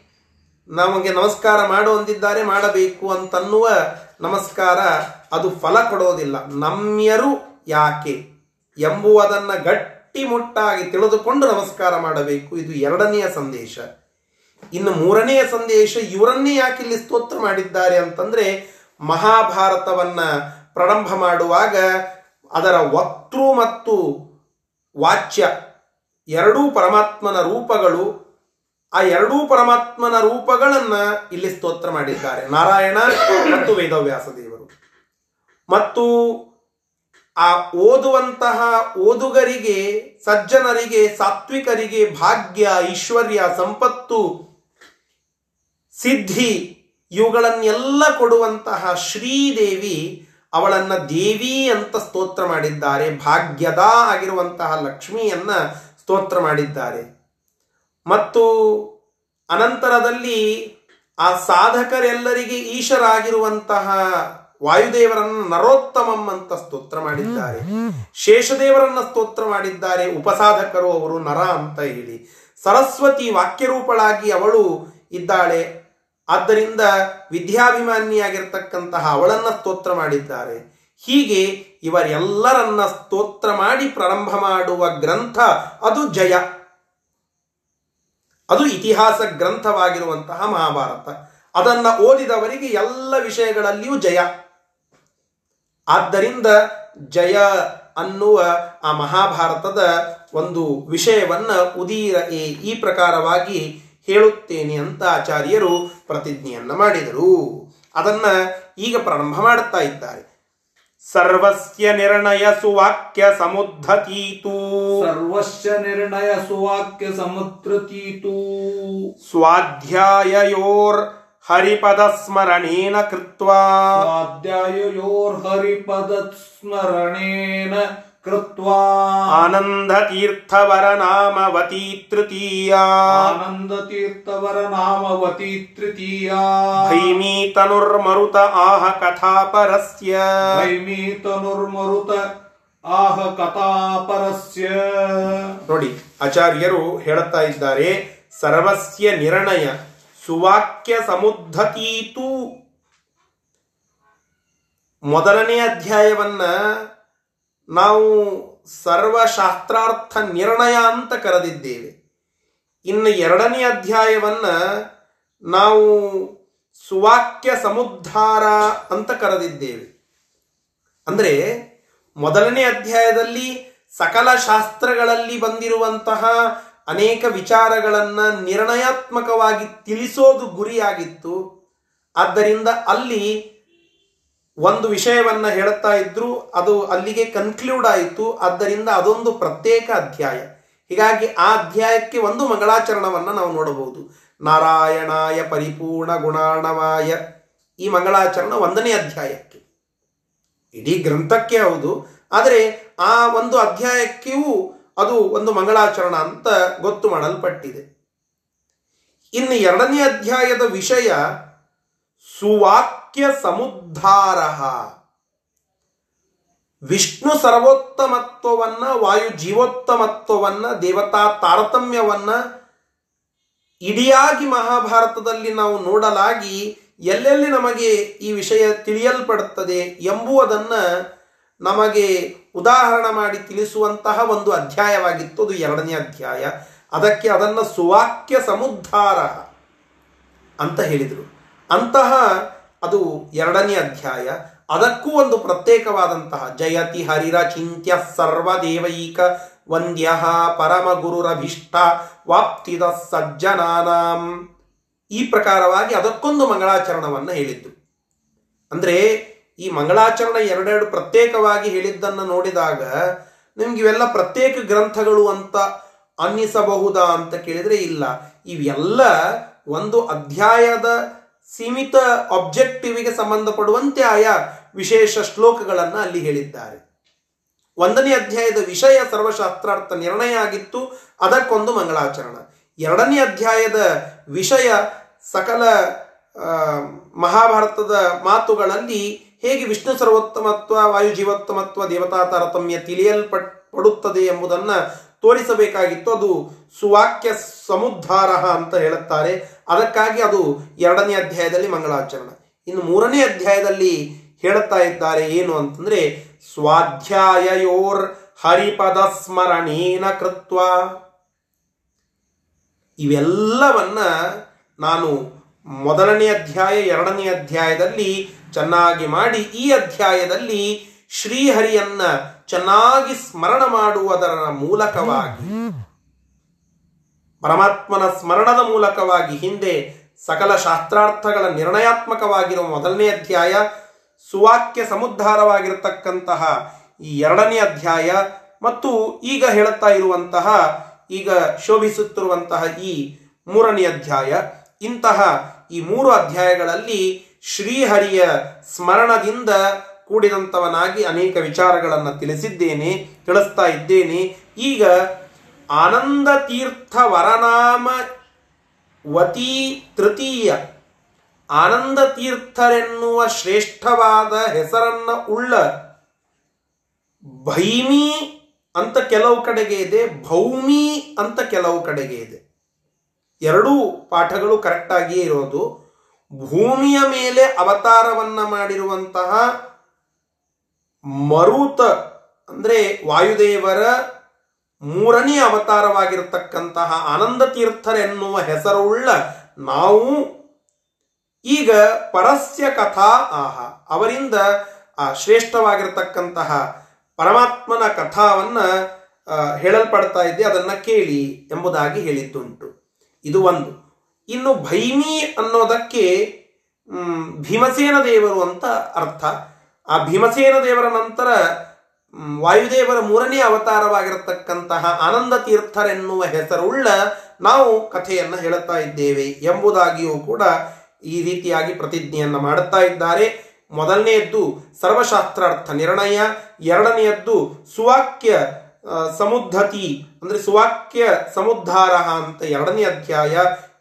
ನಮಗೆ ನಮಸ್ಕಾರ ಮಾಡು ಅಂದಿದ್ದಾರೆ, ಮಾಡಬೇಕು ಅಂತನ್ನುವ ನಮಸ್ಕಾರ ಅದು ಫಲ ಕೊಡೋದಿಲ್ಲ. ನಮ್ಯರು ಯಾಕೆ ಎಂಬುವುದನ್ನ ಗಟ್ಟಿಮುಟ್ಟಾಗಿ ತಿಳಿದುಕೊಂಡು ನಮಸ್ಕಾರ ಮಾಡಬೇಕು. ಇದು ಎರಡನೆಯ ಸಂದೇಶ. ಇನ್ನು ಮೂರನೆಯ ಸಂದೇಶ, ಇವರನ್ನೇ ಯಾಕೆ ಇಲ್ಲಿ ಸ್ತೋತ್ರ ಮಾಡಿದ್ದಾರೆ ಅಂತಂದ್ರೆ ಮಹಾಭಾರತವನ್ನ ಪ್ರಾರಂಭ ಮಾಡುವಾಗ ಅದರ ವಕ್ತೃ ಮತ್ತು ವಾಚ್ಯ ಎರಡೂ ಪರಮಾತ್ಮನ ರೂಪಗಳು, ಆ ಎರಡೂ ಪರಮಾತ್ಮನ ರೂಪಗಳನ್ನ ಇಲ್ಲಿ ಸ್ತೋತ್ರ ಮಾಡಿದ್ದಾರೆ. ನಾರಾಯಣ ಮತ್ತು ವೇದವ್ಯಾಸ ದೇವರು. ಮತ್ತು ಆ ಓದುವಂತಹ ಓದುಗರಿಗೆ, ಸಜ್ಜನರಿಗೆ, ಸಾತ್ವಿಕರಿಗೆ ಭಾಗ್ಯ, ಐಶ್ವರ್ಯ, ಸಂಪತ್ತು, ಸಿದ್ಧಿ ಇವುಗಳನ್ನೆಲ್ಲ ಕೊಡುವಂತಹ ಶ್ರೀದೇವಿ ಅವಳನ್ನ ದೇವಿ ಅಂತ ಸ್ತೋತ್ರ ಮಾಡಿದ್ದಾರೆ, ಭಾಗ್ಯದ ಆಗಿರುವಂತಹ ಲಕ್ಷ್ಮಿಯನ್ನ ಸ್ತೋತ್ರ ಮಾಡಿದ್ದಾರೆ. ಮತ್ತು ಅನಂತರದಲ್ಲಿ ಆ ಸಾಧಕರೆಲ್ಲರಿಗೆ ಈಶರಾಗಿರುವಂತಹ ವಾಯುದೇವರನ್ನ ನರೋತ್ತಮಂ ಅಂತ ಸ್ತೋತ್ರ ಮಾಡಿದ್ದಾರೆ. ಶೇಷದೇವರನ್ನ ಸ್ತೋತ್ರ ಮಾಡಿದ್ದಾರೆ, ಉಪಸಾಧಕರು ಅವರು ನರ ಅಂತ ಹೇಳಿ. ಸರಸ್ವತಿ ವಾಕ್ಯರೂಪಳಾಗಿ ಅವಳು ಇದ್ದಾಳೆ. ಆದ್ದರಿಂದ ವಿದ್ಯಾಭಿಮಾನಿಯಾಗಿರ್ತಕ್ಕಂತಹ ಅವಳನ್ನ ಸ್ತೋತ್ರ ಮಾಡಿದ್ದಾರೆ. ಹೀಗೆ ಇವರೆಲ್ಲರನ್ನ ಸ್ತೋತ್ರ ಮಾಡಿ ಪ್ರಾರಂಭ ಮಾಡುವ ಗ್ರಂಥ ಅದು ಜಯ. ಅದು ಇತಿಹಾಸ ಗ್ರಂಥವಾಗಿರುವಂತಹ ಮಹಾಭಾರತ. ಅದನ್ನ ಓದಿದವರಿಗೆ ಎಲ್ಲ ವಿಷಯಗಳಲ್ಲಿಯೂ ಜಯ. ಆದ್ದರಿಂದ ಜಯ ಅನ್ನುವ ಆ ಮಹಾಭಾರತದ ಒಂದು ವಿಷಯವನ್ನ ಉದೀರ ಈ ಪ್ರಕಾರವಾಗಿ ಹೇಳುತ್ತೇನೆ ಅಂತ ಆಚಾರ್ಯರು ಪ್ರತಿಜ್ಞೆಯನ್ನು ಮಾಡಿದರು. ಅದನ್ನ ಈಗ ಪ್ರಾರಂಭ ಮಾಡುತ್ತಾ ಇದ್ದಾರೆ. ಸರ್ವಸ್ಯ ನಿರ್ಣಯ ಸುವಾಕ್ಯ ಸಮುದ್ಧತೀತು. ಸರ್ವಸ್ಯ ನಿರ್ಣಯ ಸುವಾಕ್ಯ ಸಮುದ್ರತೀತು ಸ್ವಾಧ್ಯಾಯಯೋರ್ ಹರಿಪದ ಸ್ಮರಣೇನ ಕೃತ್ವಾ. ಸ್ವಾಧ್ಯಾಯೋರ್ಹರಿಪದ ಸ್ಮರಣೇನ ಕೃತ್ವಾ. आनन्दतीर्थवरनामवती तृतीया ನಾಮವತಿ ತೃತೀಯ. भैमीतनुर्मरुत आह ನಾಮವತಿ ತೃತೀಯ. भैमीतनुर्मरुत ಆಹ ಕಥಾಪರಸ್ಯ. ನೋಡಿ ಆಚಾರ್ಯರು ಹೇಳುತ್ತಾ ಇದ್ದಾರೆ ಸರ್ವಸ್ಯ ನಿರ್ಣಯ ಸುವಾಕ್ಯ ಸಮುದ್ಧತೀತು ಮೊದಲನೇ ಅಧ್ಯಾಯವನ್ನ ನಾವು ಸರ್ವಶಾಸ್ತ್ರಾರ್ಥ ನಿರ್ಣಯ ಅಂತ ಕರೆದಿದ್ದೇವೆ. ಇನ್ನು ಎರಡನೇ ಅಧ್ಯಾಯವನ್ನ ನಾವು ಸುವಾಕ್ಯ ಸಮುದ್ಧಾರ ಅಂತ ಕರೆದಿದ್ದೇವೆ. ಅಂದರೆ ಮೊದಲನೇ ಅಧ್ಯಾಯದಲ್ಲಿ ಸಕಲ ಶಾಸ್ತ್ರಗಳಲ್ಲಿ ಬಂದಿರುವಂತಹ ಅನೇಕ ವಿಚಾರಗಳನ್ನು ನಿರ್ಣಯಾತ್ಮಕವಾಗಿ ತಿಳಿಸೋದು ಗುರಿಯಾಗಿತ್ತು. ಆದ್ದರಿಂದ ಅಲ್ಲಿ ಒಂದು ವಿಷಯವನ್ನ ಹೇಳುತ್ತಾ ಇದ್ರು ಅದು ಅಲ್ಲಿಗೆ ಕನ್ಕ್ಲೂಡ್ ಆಯಿತು. ಆದ್ದರಿಂದ ಅದೊಂದು ಪ್ರತ್ಯೇಕ ಅಧ್ಯಾಯ. ಹೀಗಾಗಿ ಆ ಅಧ್ಯಾಯಕ್ಕೆ ಒಂದು ಮಂಗಳಾಚರಣವನ್ನು ನಾವು ನೋಡಬಹುದು. ನಾರಾಯಣಾಯ ಪರಿಪೂರ್ಣ ಗುಣಾಣವಾಯ. ಈ ಮಂಗಳಾಚರಣ ಒಂದನೇ ಅಧ್ಯಾಯಕ್ಕೆ. ಇಡೀ ಗ್ರಂಥಕ್ಕೆ ಹೌದು. ಆದರೆ ಆ ಒಂದು ಅಧ್ಯಾಯಕ್ಕೂ ಅದು ಒಂದು ಮಂಗಳಾಚರಣ ಅಂತ ಗೊತ್ತು ಮಾಡಲ್ಪಟ್ಟಿದೆ. ಇನ್ನು ಎರಡನೇ ಅಧ್ಯಾಯದ ವಿಷಯ ಸುವಾಕ್ಯ ಸಮುದ್ಧಾರ ವಿಷ್ಣು ಸರ್ವೋತ್ತಮತ್ವವನ್ನ, ವಾಯು ಜೀವೋತ್ತಮತ್ವವನ್ನ, ದೇವತಾ ತಾರತಮ್ಯವನ್ನ ಇಡಿಯಾಗಿ ಮಹಾಭಾರತದಲ್ಲಿ ನಾವು ನೋಡಲಾಗಿ ಎಲ್ಲೆಲ್ಲಿ ನಮಗೆ ಈ ವಿಷಯ ತಿಳಿಯಲ್ಪಡುತ್ತದೆ ಎಂಬುವುದನ್ನು ನಮಗೆ ಉದಾಹರಣೆ ಮಾಡಿ ತಿಳಿಸುವಂತಹ ಒಂದು ಅಧ್ಯಾಯವಾಗಿತ್ತು. ಅದು ಎರಡನೇ ಅಧ್ಯಾಯ. ಅದಕ್ಕೆ ಅದನ್ನು ಸುವಾಕ್ಯ ಸಮುದ್ಧಾರ ಅಂತ ಹೇಳಿದರು. ಅಂತಹ ಅದು ಎರಡನೇ ಅಧ್ಯಾಯ. ಅದಕ್ಕೂ ಒಂದು ಪ್ರತ್ಯೇಕವಾದಂತಹ ಜಯತಿ ಹರಿರ ಚಿಂತ್ಯ ಸರ್ವದೇವೈಕ ವಂದ್ಯ ಪರಮ ಗುರುರಭಿಷ್ಟ ವಾಪ್ತಿದ ಸಜ್ಜನಾನಾಂ. ಈ ಪ್ರಕಾರವಾಗಿ ಅದಕ್ಕೊಂದು ಮಂಗಳಾಚರಣವನ್ನು ಹೇಳಿದ್ದು. ಅಂದ್ರೆ ಈ ಮಂಗಳಾಚರಣ ಎರಡೆರಡು ಪ್ರತ್ಯೇಕವಾಗಿ ಹೇಳಿದ್ದನ್ನು ನೋಡಿದಾಗ ನಿಮ್ಗೆ ಇವೆಲ್ಲ ಪ್ರತ್ಯೇಕ ಗ್ರಂಥಗಳು ಅಂತ ಅನ್ನಿಸಬಹುದಾ ಅಂತ ಕೇಳಿದರೆ ಇಲ್ಲ. ಇವೆಲ್ಲ ಒಂದು ಅಧ್ಯಾಯದ ಸೀಮಿತ ಆಬ್ಜೆಕ್ಟಿವ್ಗೆ ಸಂಬಂಧಪಡುವಂತೆ ಆಯಾ ವಿಶೇಷ ಶ್ಲೋಕಗಳನ್ನು ಅಲ್ಲಿ ಹೇಳಿದ್ದಾರೆ. ಒಂದನೇ ಅಧ್ಯಾಯದ ವಿಷಯ ಸರ್ವಶಾಸ್ತ್ರಾರ್ಥ ನಿರ್ಣಯ ಆಗಿತ್ತು, ಅದಕ್ಕೊಂದು ಮಂಗಳಾಚರಣ. ಎರಡನೇ ಅಧ್ಯಾಯದ ವಿಷಯ ಸಕಲ ಮಹಾಭಾರತದ ಮಾತುಗಳಲ್ಲಿ ಹೇಗೆ ವಿಷ್ಣು ಸರ್ವೋತ್ತಮತ್ವ ವಾಯುಜೀವೋತ್ತಮತ್ವ ದೇವತಾ ತಾರತಮ್ಯ ತಿಳಿಯಲ್ಪಟ್ ಪಡುತ್ತದೆ ಎಂಬುದನ್ನು ತೋರಿಸಬೇಕಾಗಿತ್ತು. ಅದು ಸುವಾಕ್ಯ ಸಮುದ್ಧಾರ ಅಂತ ಹೇಳುತ್ತಾರೆ. ಅದಕ್ಕಾಗಿ ಅದು ಎರಡನೇ ಅಧ್ಯಾಯದಲ್ಲಿ ಮಂಗಳಾಚರಣ. ಇನ್ನು ಮೂರನೇ ಅಧ್ಯಾಯದಲ್ಲಿ ಹೇಳುತ್ತಾ ಇದ್ದಾರೆ ಏನು ಅಂತಂದ್ರೆ ಸ್ವಾಧ್ಯಾಯೋರ್ ಹರಿಪದ ಸ್ಮರಣೇನ ಕೃತ್ವ. ಇವೆಲ್ಲವನ್ನ ನಾನು ಮೊದಲನೇ ಅಧ್ಯಾಯ, ಎರಡನೇ ಅಧ್ಯಾಯದಲ್ಲಿ ಚೆನ್ನಾಗಿ ಮಾಡಿ ಈ ಅಧ್ಯಾಯದಲ್ಲಿ ಶ್ರೀಹರಿಯನ್ನ ಚೆನ್ನಾಗಿ ಸ್ಮರಣ ಮಾಡುವುದರ ಮೂಲಕವಾಗಿ, ಪರಮಾತ್ಮನ ಸ್ಮರಣದ ಮೂಲಕವಾಗಿ ಹಿಂದೆ ಸಕಲ ಶಾಸ್ತ್ರಾರ್ಥಗಳ ನಿರ್ಣಯಾತ್ಮಕವಾಗಿರುವ ಮೊದಲನೇ ಅಧ್ಯಾಯ, ಸುವಾಕ್ಯ ಸಮುದ್ಧಾರವಾಗಿರತಕ್ಕಂತಹ ಈ ಎರಡನೇ ಅಧ್ಯಾಯ ಮತ್ತು ಈಗ ಹೇಳುತ್ತಾ ಇರುವಂತಹ, ಈಗ ಶೋಭಿಸುತ್ತಿರುವಂತಹ ಈ ಮೂರನೇ ಅಧ್ಯಾಯ. ಇಂತಹ ಈ ಮೂರು ಅಧ್ಯಾಯಗಳಲ್ಲಿ ಶ್ರೀಹರಿಯ ಸ್ಮರಣದಿಂದ ಕೂಡಿದಂಥವನಾಗಿ ಅನೇಕ ವಿಚಾರಗಳನ್ನು ತಿಳಿಸಿದ್ದೇನೆ, ತಿಳಿಸ್ತಾ ಇದ್ದೇನೆ. ಈಗ ಆನಂದ ತೀರ್ಥ ವರನಾಮ ವತಿ ತೃತೀಯ. ಆನಂದ ತೀರ್ಥರೆನ್ನುವ ಶ್ರೇಷ್ಠವಾದ ಹೆಸರನ್ನ ಉಳ್ಳ ಭೈಮಿ ಅಂತ ಕೆಲವು ಕಡೆಗೆ ಇದೆ, ಭೌಮಿ ಅಂತ ಕೆಲವು ಕಡೆಗೆ ಇದೆ. ಎರಡೂ ಪಾಠಗಳು ಕರೆಕ್ಟಾಗಿಯೇ ಇರೋದು. ಭೂಮಿಯ ಮೇಲೆ ಅವತಾರವನ್ನ ಮಾಡಿರುವಂತಹ ಮರುತ ಅಂದರೆ ವಾಯುದೇವರ ಮೂರನೇ ಅವತಾರವಾಗಿರತಕ್ಕಂತಹ ಆನಂದ ತೀರ್ಥರೆನ್ನುವ ಹೆಸರುಳ್ಳ ನಾವು ಈಗ ಪರಸ್ಯ ಕಥಾ ಆಹ ಅವರಿಂದ, ಆ, ಶ್ರೇಷ್ಠವಾಗಿರತಕ್ಕಂತಹ ಪರಮಾತ್ಮನ ಕಥಾವನ್ನ ಹೇಳಲ್ಪಡ್ತಾ ಇದ್ದೆ, ಅದನ್ನ ಕೇಳಿ ಎಂಬುದಾಗಿ ಹೇಳಿದ್ದುಂಟು. ಇದು ಒಂದು. ಇನ್ನು ಭೈಮಿ ಅನ್ನೋದಕ್ಕೆ ಭೀಮಸೇನ ದೇವರು ಅಂತ ಅರ್ಥ. ಆ ಭೀಮಸೇನ ದೇವರ ನಂತರ ವಾಯುದೇವರ ಮೂರನೇ ಅವತಾರವಾಗಿರತಕ್ಕಂತಹ ಆನಂದ ತೀರ್ಥರೆನ್ನುವ ಹೆಸರುಳ್ಳ ನಾವು ಕಥೆಯನ್ನು ಹೇಳುತ್ತಾ ಇದ್ದೇವೆ ಎಂಬುದಾಗಿಯೂ ಕೂಡ ಈ ರೀತಿಯಾಗಿ ಪ್ರತಿಜ್ಞೆಯನ್ನು ಮಾಡುತ್ತಾ ಇದ್ದಾರೆ. ಮೊದಲನೆಯದ್ದು ಸರ್ವಶಾಸ್ತ್ರಾರ್ಥ ನಿರ್ಣಯ, ಎರಡನೆಯದ್ದು ಸುವಾಕ್ಯ ಸಮುದ್ಧತಿ, ಅಂದರೆ ಸುವಾಕ್ಯ ಸಮುದ್ಧಾರ ಅಂತ ಎರಡನೇ ಅಧ್ಯಾಯ.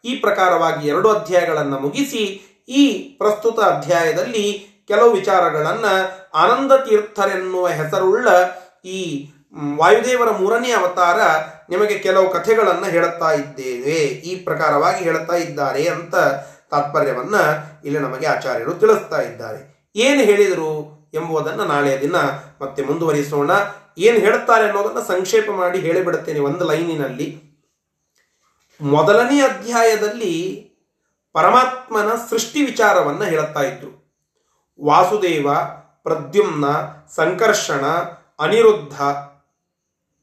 ಈ ಪ್ರಕಾರವಾಗಿ ಎರಡು ಅಧ್ಯಾಯಗಳನ್ನು ಮುಗಿಸಿ ಈ ಪ್ರಸ್ತುತ ಅಧ್ಯಾಯದಲ್ಲಿ ಕೆಲವು ವಿಚಾರಗಳನ್ನ ಆನಂದ ತೀರ್ಥರೆನ್ನುವ ಹೆಸರುಳ್ಳ ಈ ವಾಯುದೇವರ ಮೂರನೇ ಅವತಾರ ನಿಮಗೆ ಕೆಲವು ಕಥೆಗಳನ್ನು ಹೇಳುತ್ತಾ ಇದ್ದೇವೆ. ಈ ಪ್ರಕಾರವಾಗಿ ಹೇಳುತ್ತಾ ಇದ್ದಾರೆ ಅಂತ ತಾತ್ಪರ್ಯವನ್ನ ಇಲ್ಲಿ ನಮಗೆ ಆಚಾರ್ಯರು ತಿಳಿಸ್ತಾ ಇದ್ದಾರೆ. ಏನು ಹೇಳಿದರು ಎಂಬುದನ್ನು ನಾಳೆಯ ದಿನ ಮತ್ತೆ ಮುಂದುವರಿಸೋಣ. ಏನು ಹೇಳುತ್ತಾರೆ ಅನ್ನೋದನ್ನ ಸಂಕ್ಷೇಪ ಮಾಡಿ ಹೇಳಿಬಿಡುತ್ತೇನೆ ಒಂದು ಲೈನಿನಲ್ಲಿ. ಮೊದಲನೇ ಅಧ್ಯಾಯದಲ್ಲಿ ಪರಮಾತ್ಮನ ಸೃಷ್ಟಿ ವಿಚಾರವನ್ನ ಹೇಳುತ್ತಾ ಇದ್ರು. ವಾಸುದೇವ, ಪ್ರದ್ಯುಮ್ನ, ಸಂಕರ್ಷಣ, ಅನಿರುದ್ಧ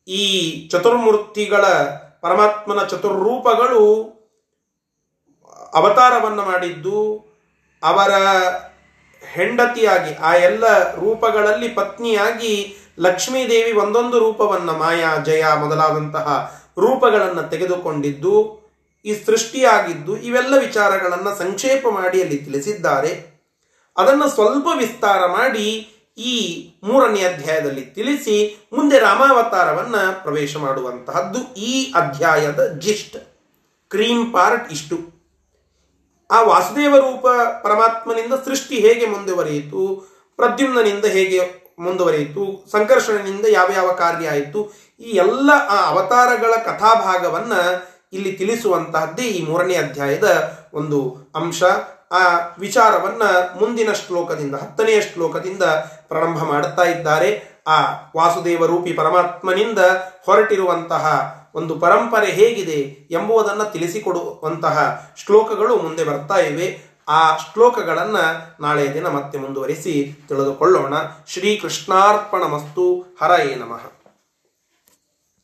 ಈ ಚತುರ್ಮೂರ್ತಿಗಳ ಪರಮಾತ್ಮನ ಚತುರ್ರೂಪಗಳು ಅವತಾರವನ್ನು ಮಾಡಿದ್ದು, ಅವರ ಹೆಂಡತಿಯಾಗಿ, ಆ ಎಲ್ಲ ರೂಪಗಳಲ್ಲಿ ಪತ್ನಿಯಾಗಿ ಲಕ್ಷ್ಮೀದೇವಿ ಒಂದೊಂದು ರೂಪವನ್ನು ಮಾಯಾ, ಜಯ ಮೊದಲಾದಂತಹ ರೂಪಗಳನ್ನು ತೆಗೆದುಕೊಂಡಿದ್ದು, ಈ ಸೃಷ್ಟಿಯಾಗಿದ್ದು ಇವೆಲ್ಲ ವಿಚಾರಗಳನ್ನು ಸಂಕ್ಷೇಪ ಮಾಡಿ ಅಲ್ಲಿ ತಿಳಿಸಿದ್ದಾರೆ. ಅದನ್ನು ಸ್ವಲ್ಪ ವಿಸ್ತಾರ ಮಾಡಿ ಈ ಮೂರನೇ ಅಧ್ಯಾಯದಲ್ಲಿ ತಿಳಿಸಿ ಮುಂದೆ ರಾಮಾವತಾರವನ್ನ ಪ್ರವೇಶ ಮಾಡುವಂತಹದ್ದು ಈ ಅಧ್ಯಾಯದ ಜಿಸ್ಟ್ ಕ್ರೀಮ್ ಪಾರ್ಟ್ ಇಷ್ಟು. ಆ ವಾಸುದೇವ ರೂಪ ಪರಮಾತ್ಮನಿಂದ ಸೃಷ್ಟಿ ಹೇಗೆ ಮುಂದುವರಿಯಿತು ಪ್ರದ್ಯುಮ್ನಿಂದ ಹೇಗೆ ಮುಂದುವರಿಯಿತು, ಸಂಕರ್ಷಣನಿಂದ ಯಾವ ಯಾವ ಕಾರ್ಯ ಆಯಿತು, ಈ ಎಲ್ಲ ಆ ಅವತಾರಗಳ ಕಥಾಭಾಗವನ್ನ ಇಲ್ಲಿ ತಿಳಿಸುವಂತಹದ್ದೇ ಈ ಮೂರನೇ ಅಧ್ಯಾಯದ ಒಂದು ಅಂಶ. ಆ ವಿಚಾರವನ್ನ ಮುಂದಿನ ಶ್ಲೋಕದಿಂದ, ಹತ್ತನೆಯ ಶ್ಲೋಕದಿಂದ ಪ್ರಾರಂಭ ಮಾಡುತ್ತಾ ಇದ್ದಾರೆ. ಆ ವಾಸುದೇವ ರೂಪಿ ಪರಮಾತ್ಮನಿಂದ ಹೊರಟಿರುವಂತಹ ಒಂದು ಪರಂಪರೆ ಹೇಗಿದೆ ಎಂಬುದನ್ನು ತಿಳಿಸಿಕೊಡುವಂತಹ ಶ್ಲೋಕಗಳು ಮುಂದೆ ಬರ್ತಾ ಇವೆ. ಆ ಶ್ಲೋಕಗಳನ್ನು ನಾಳೆ ದಿನ ಮತ್ತೆ ಮುಂದುವರಿಸಿ ತಿಳಿದುಕೊಳ್ಳೋಣ. ಶ್ರೀ ಕೃಷ್ಣಾರ್ಪಣ ಮಸ್ತು ಹರಯೇ ನಮಃ.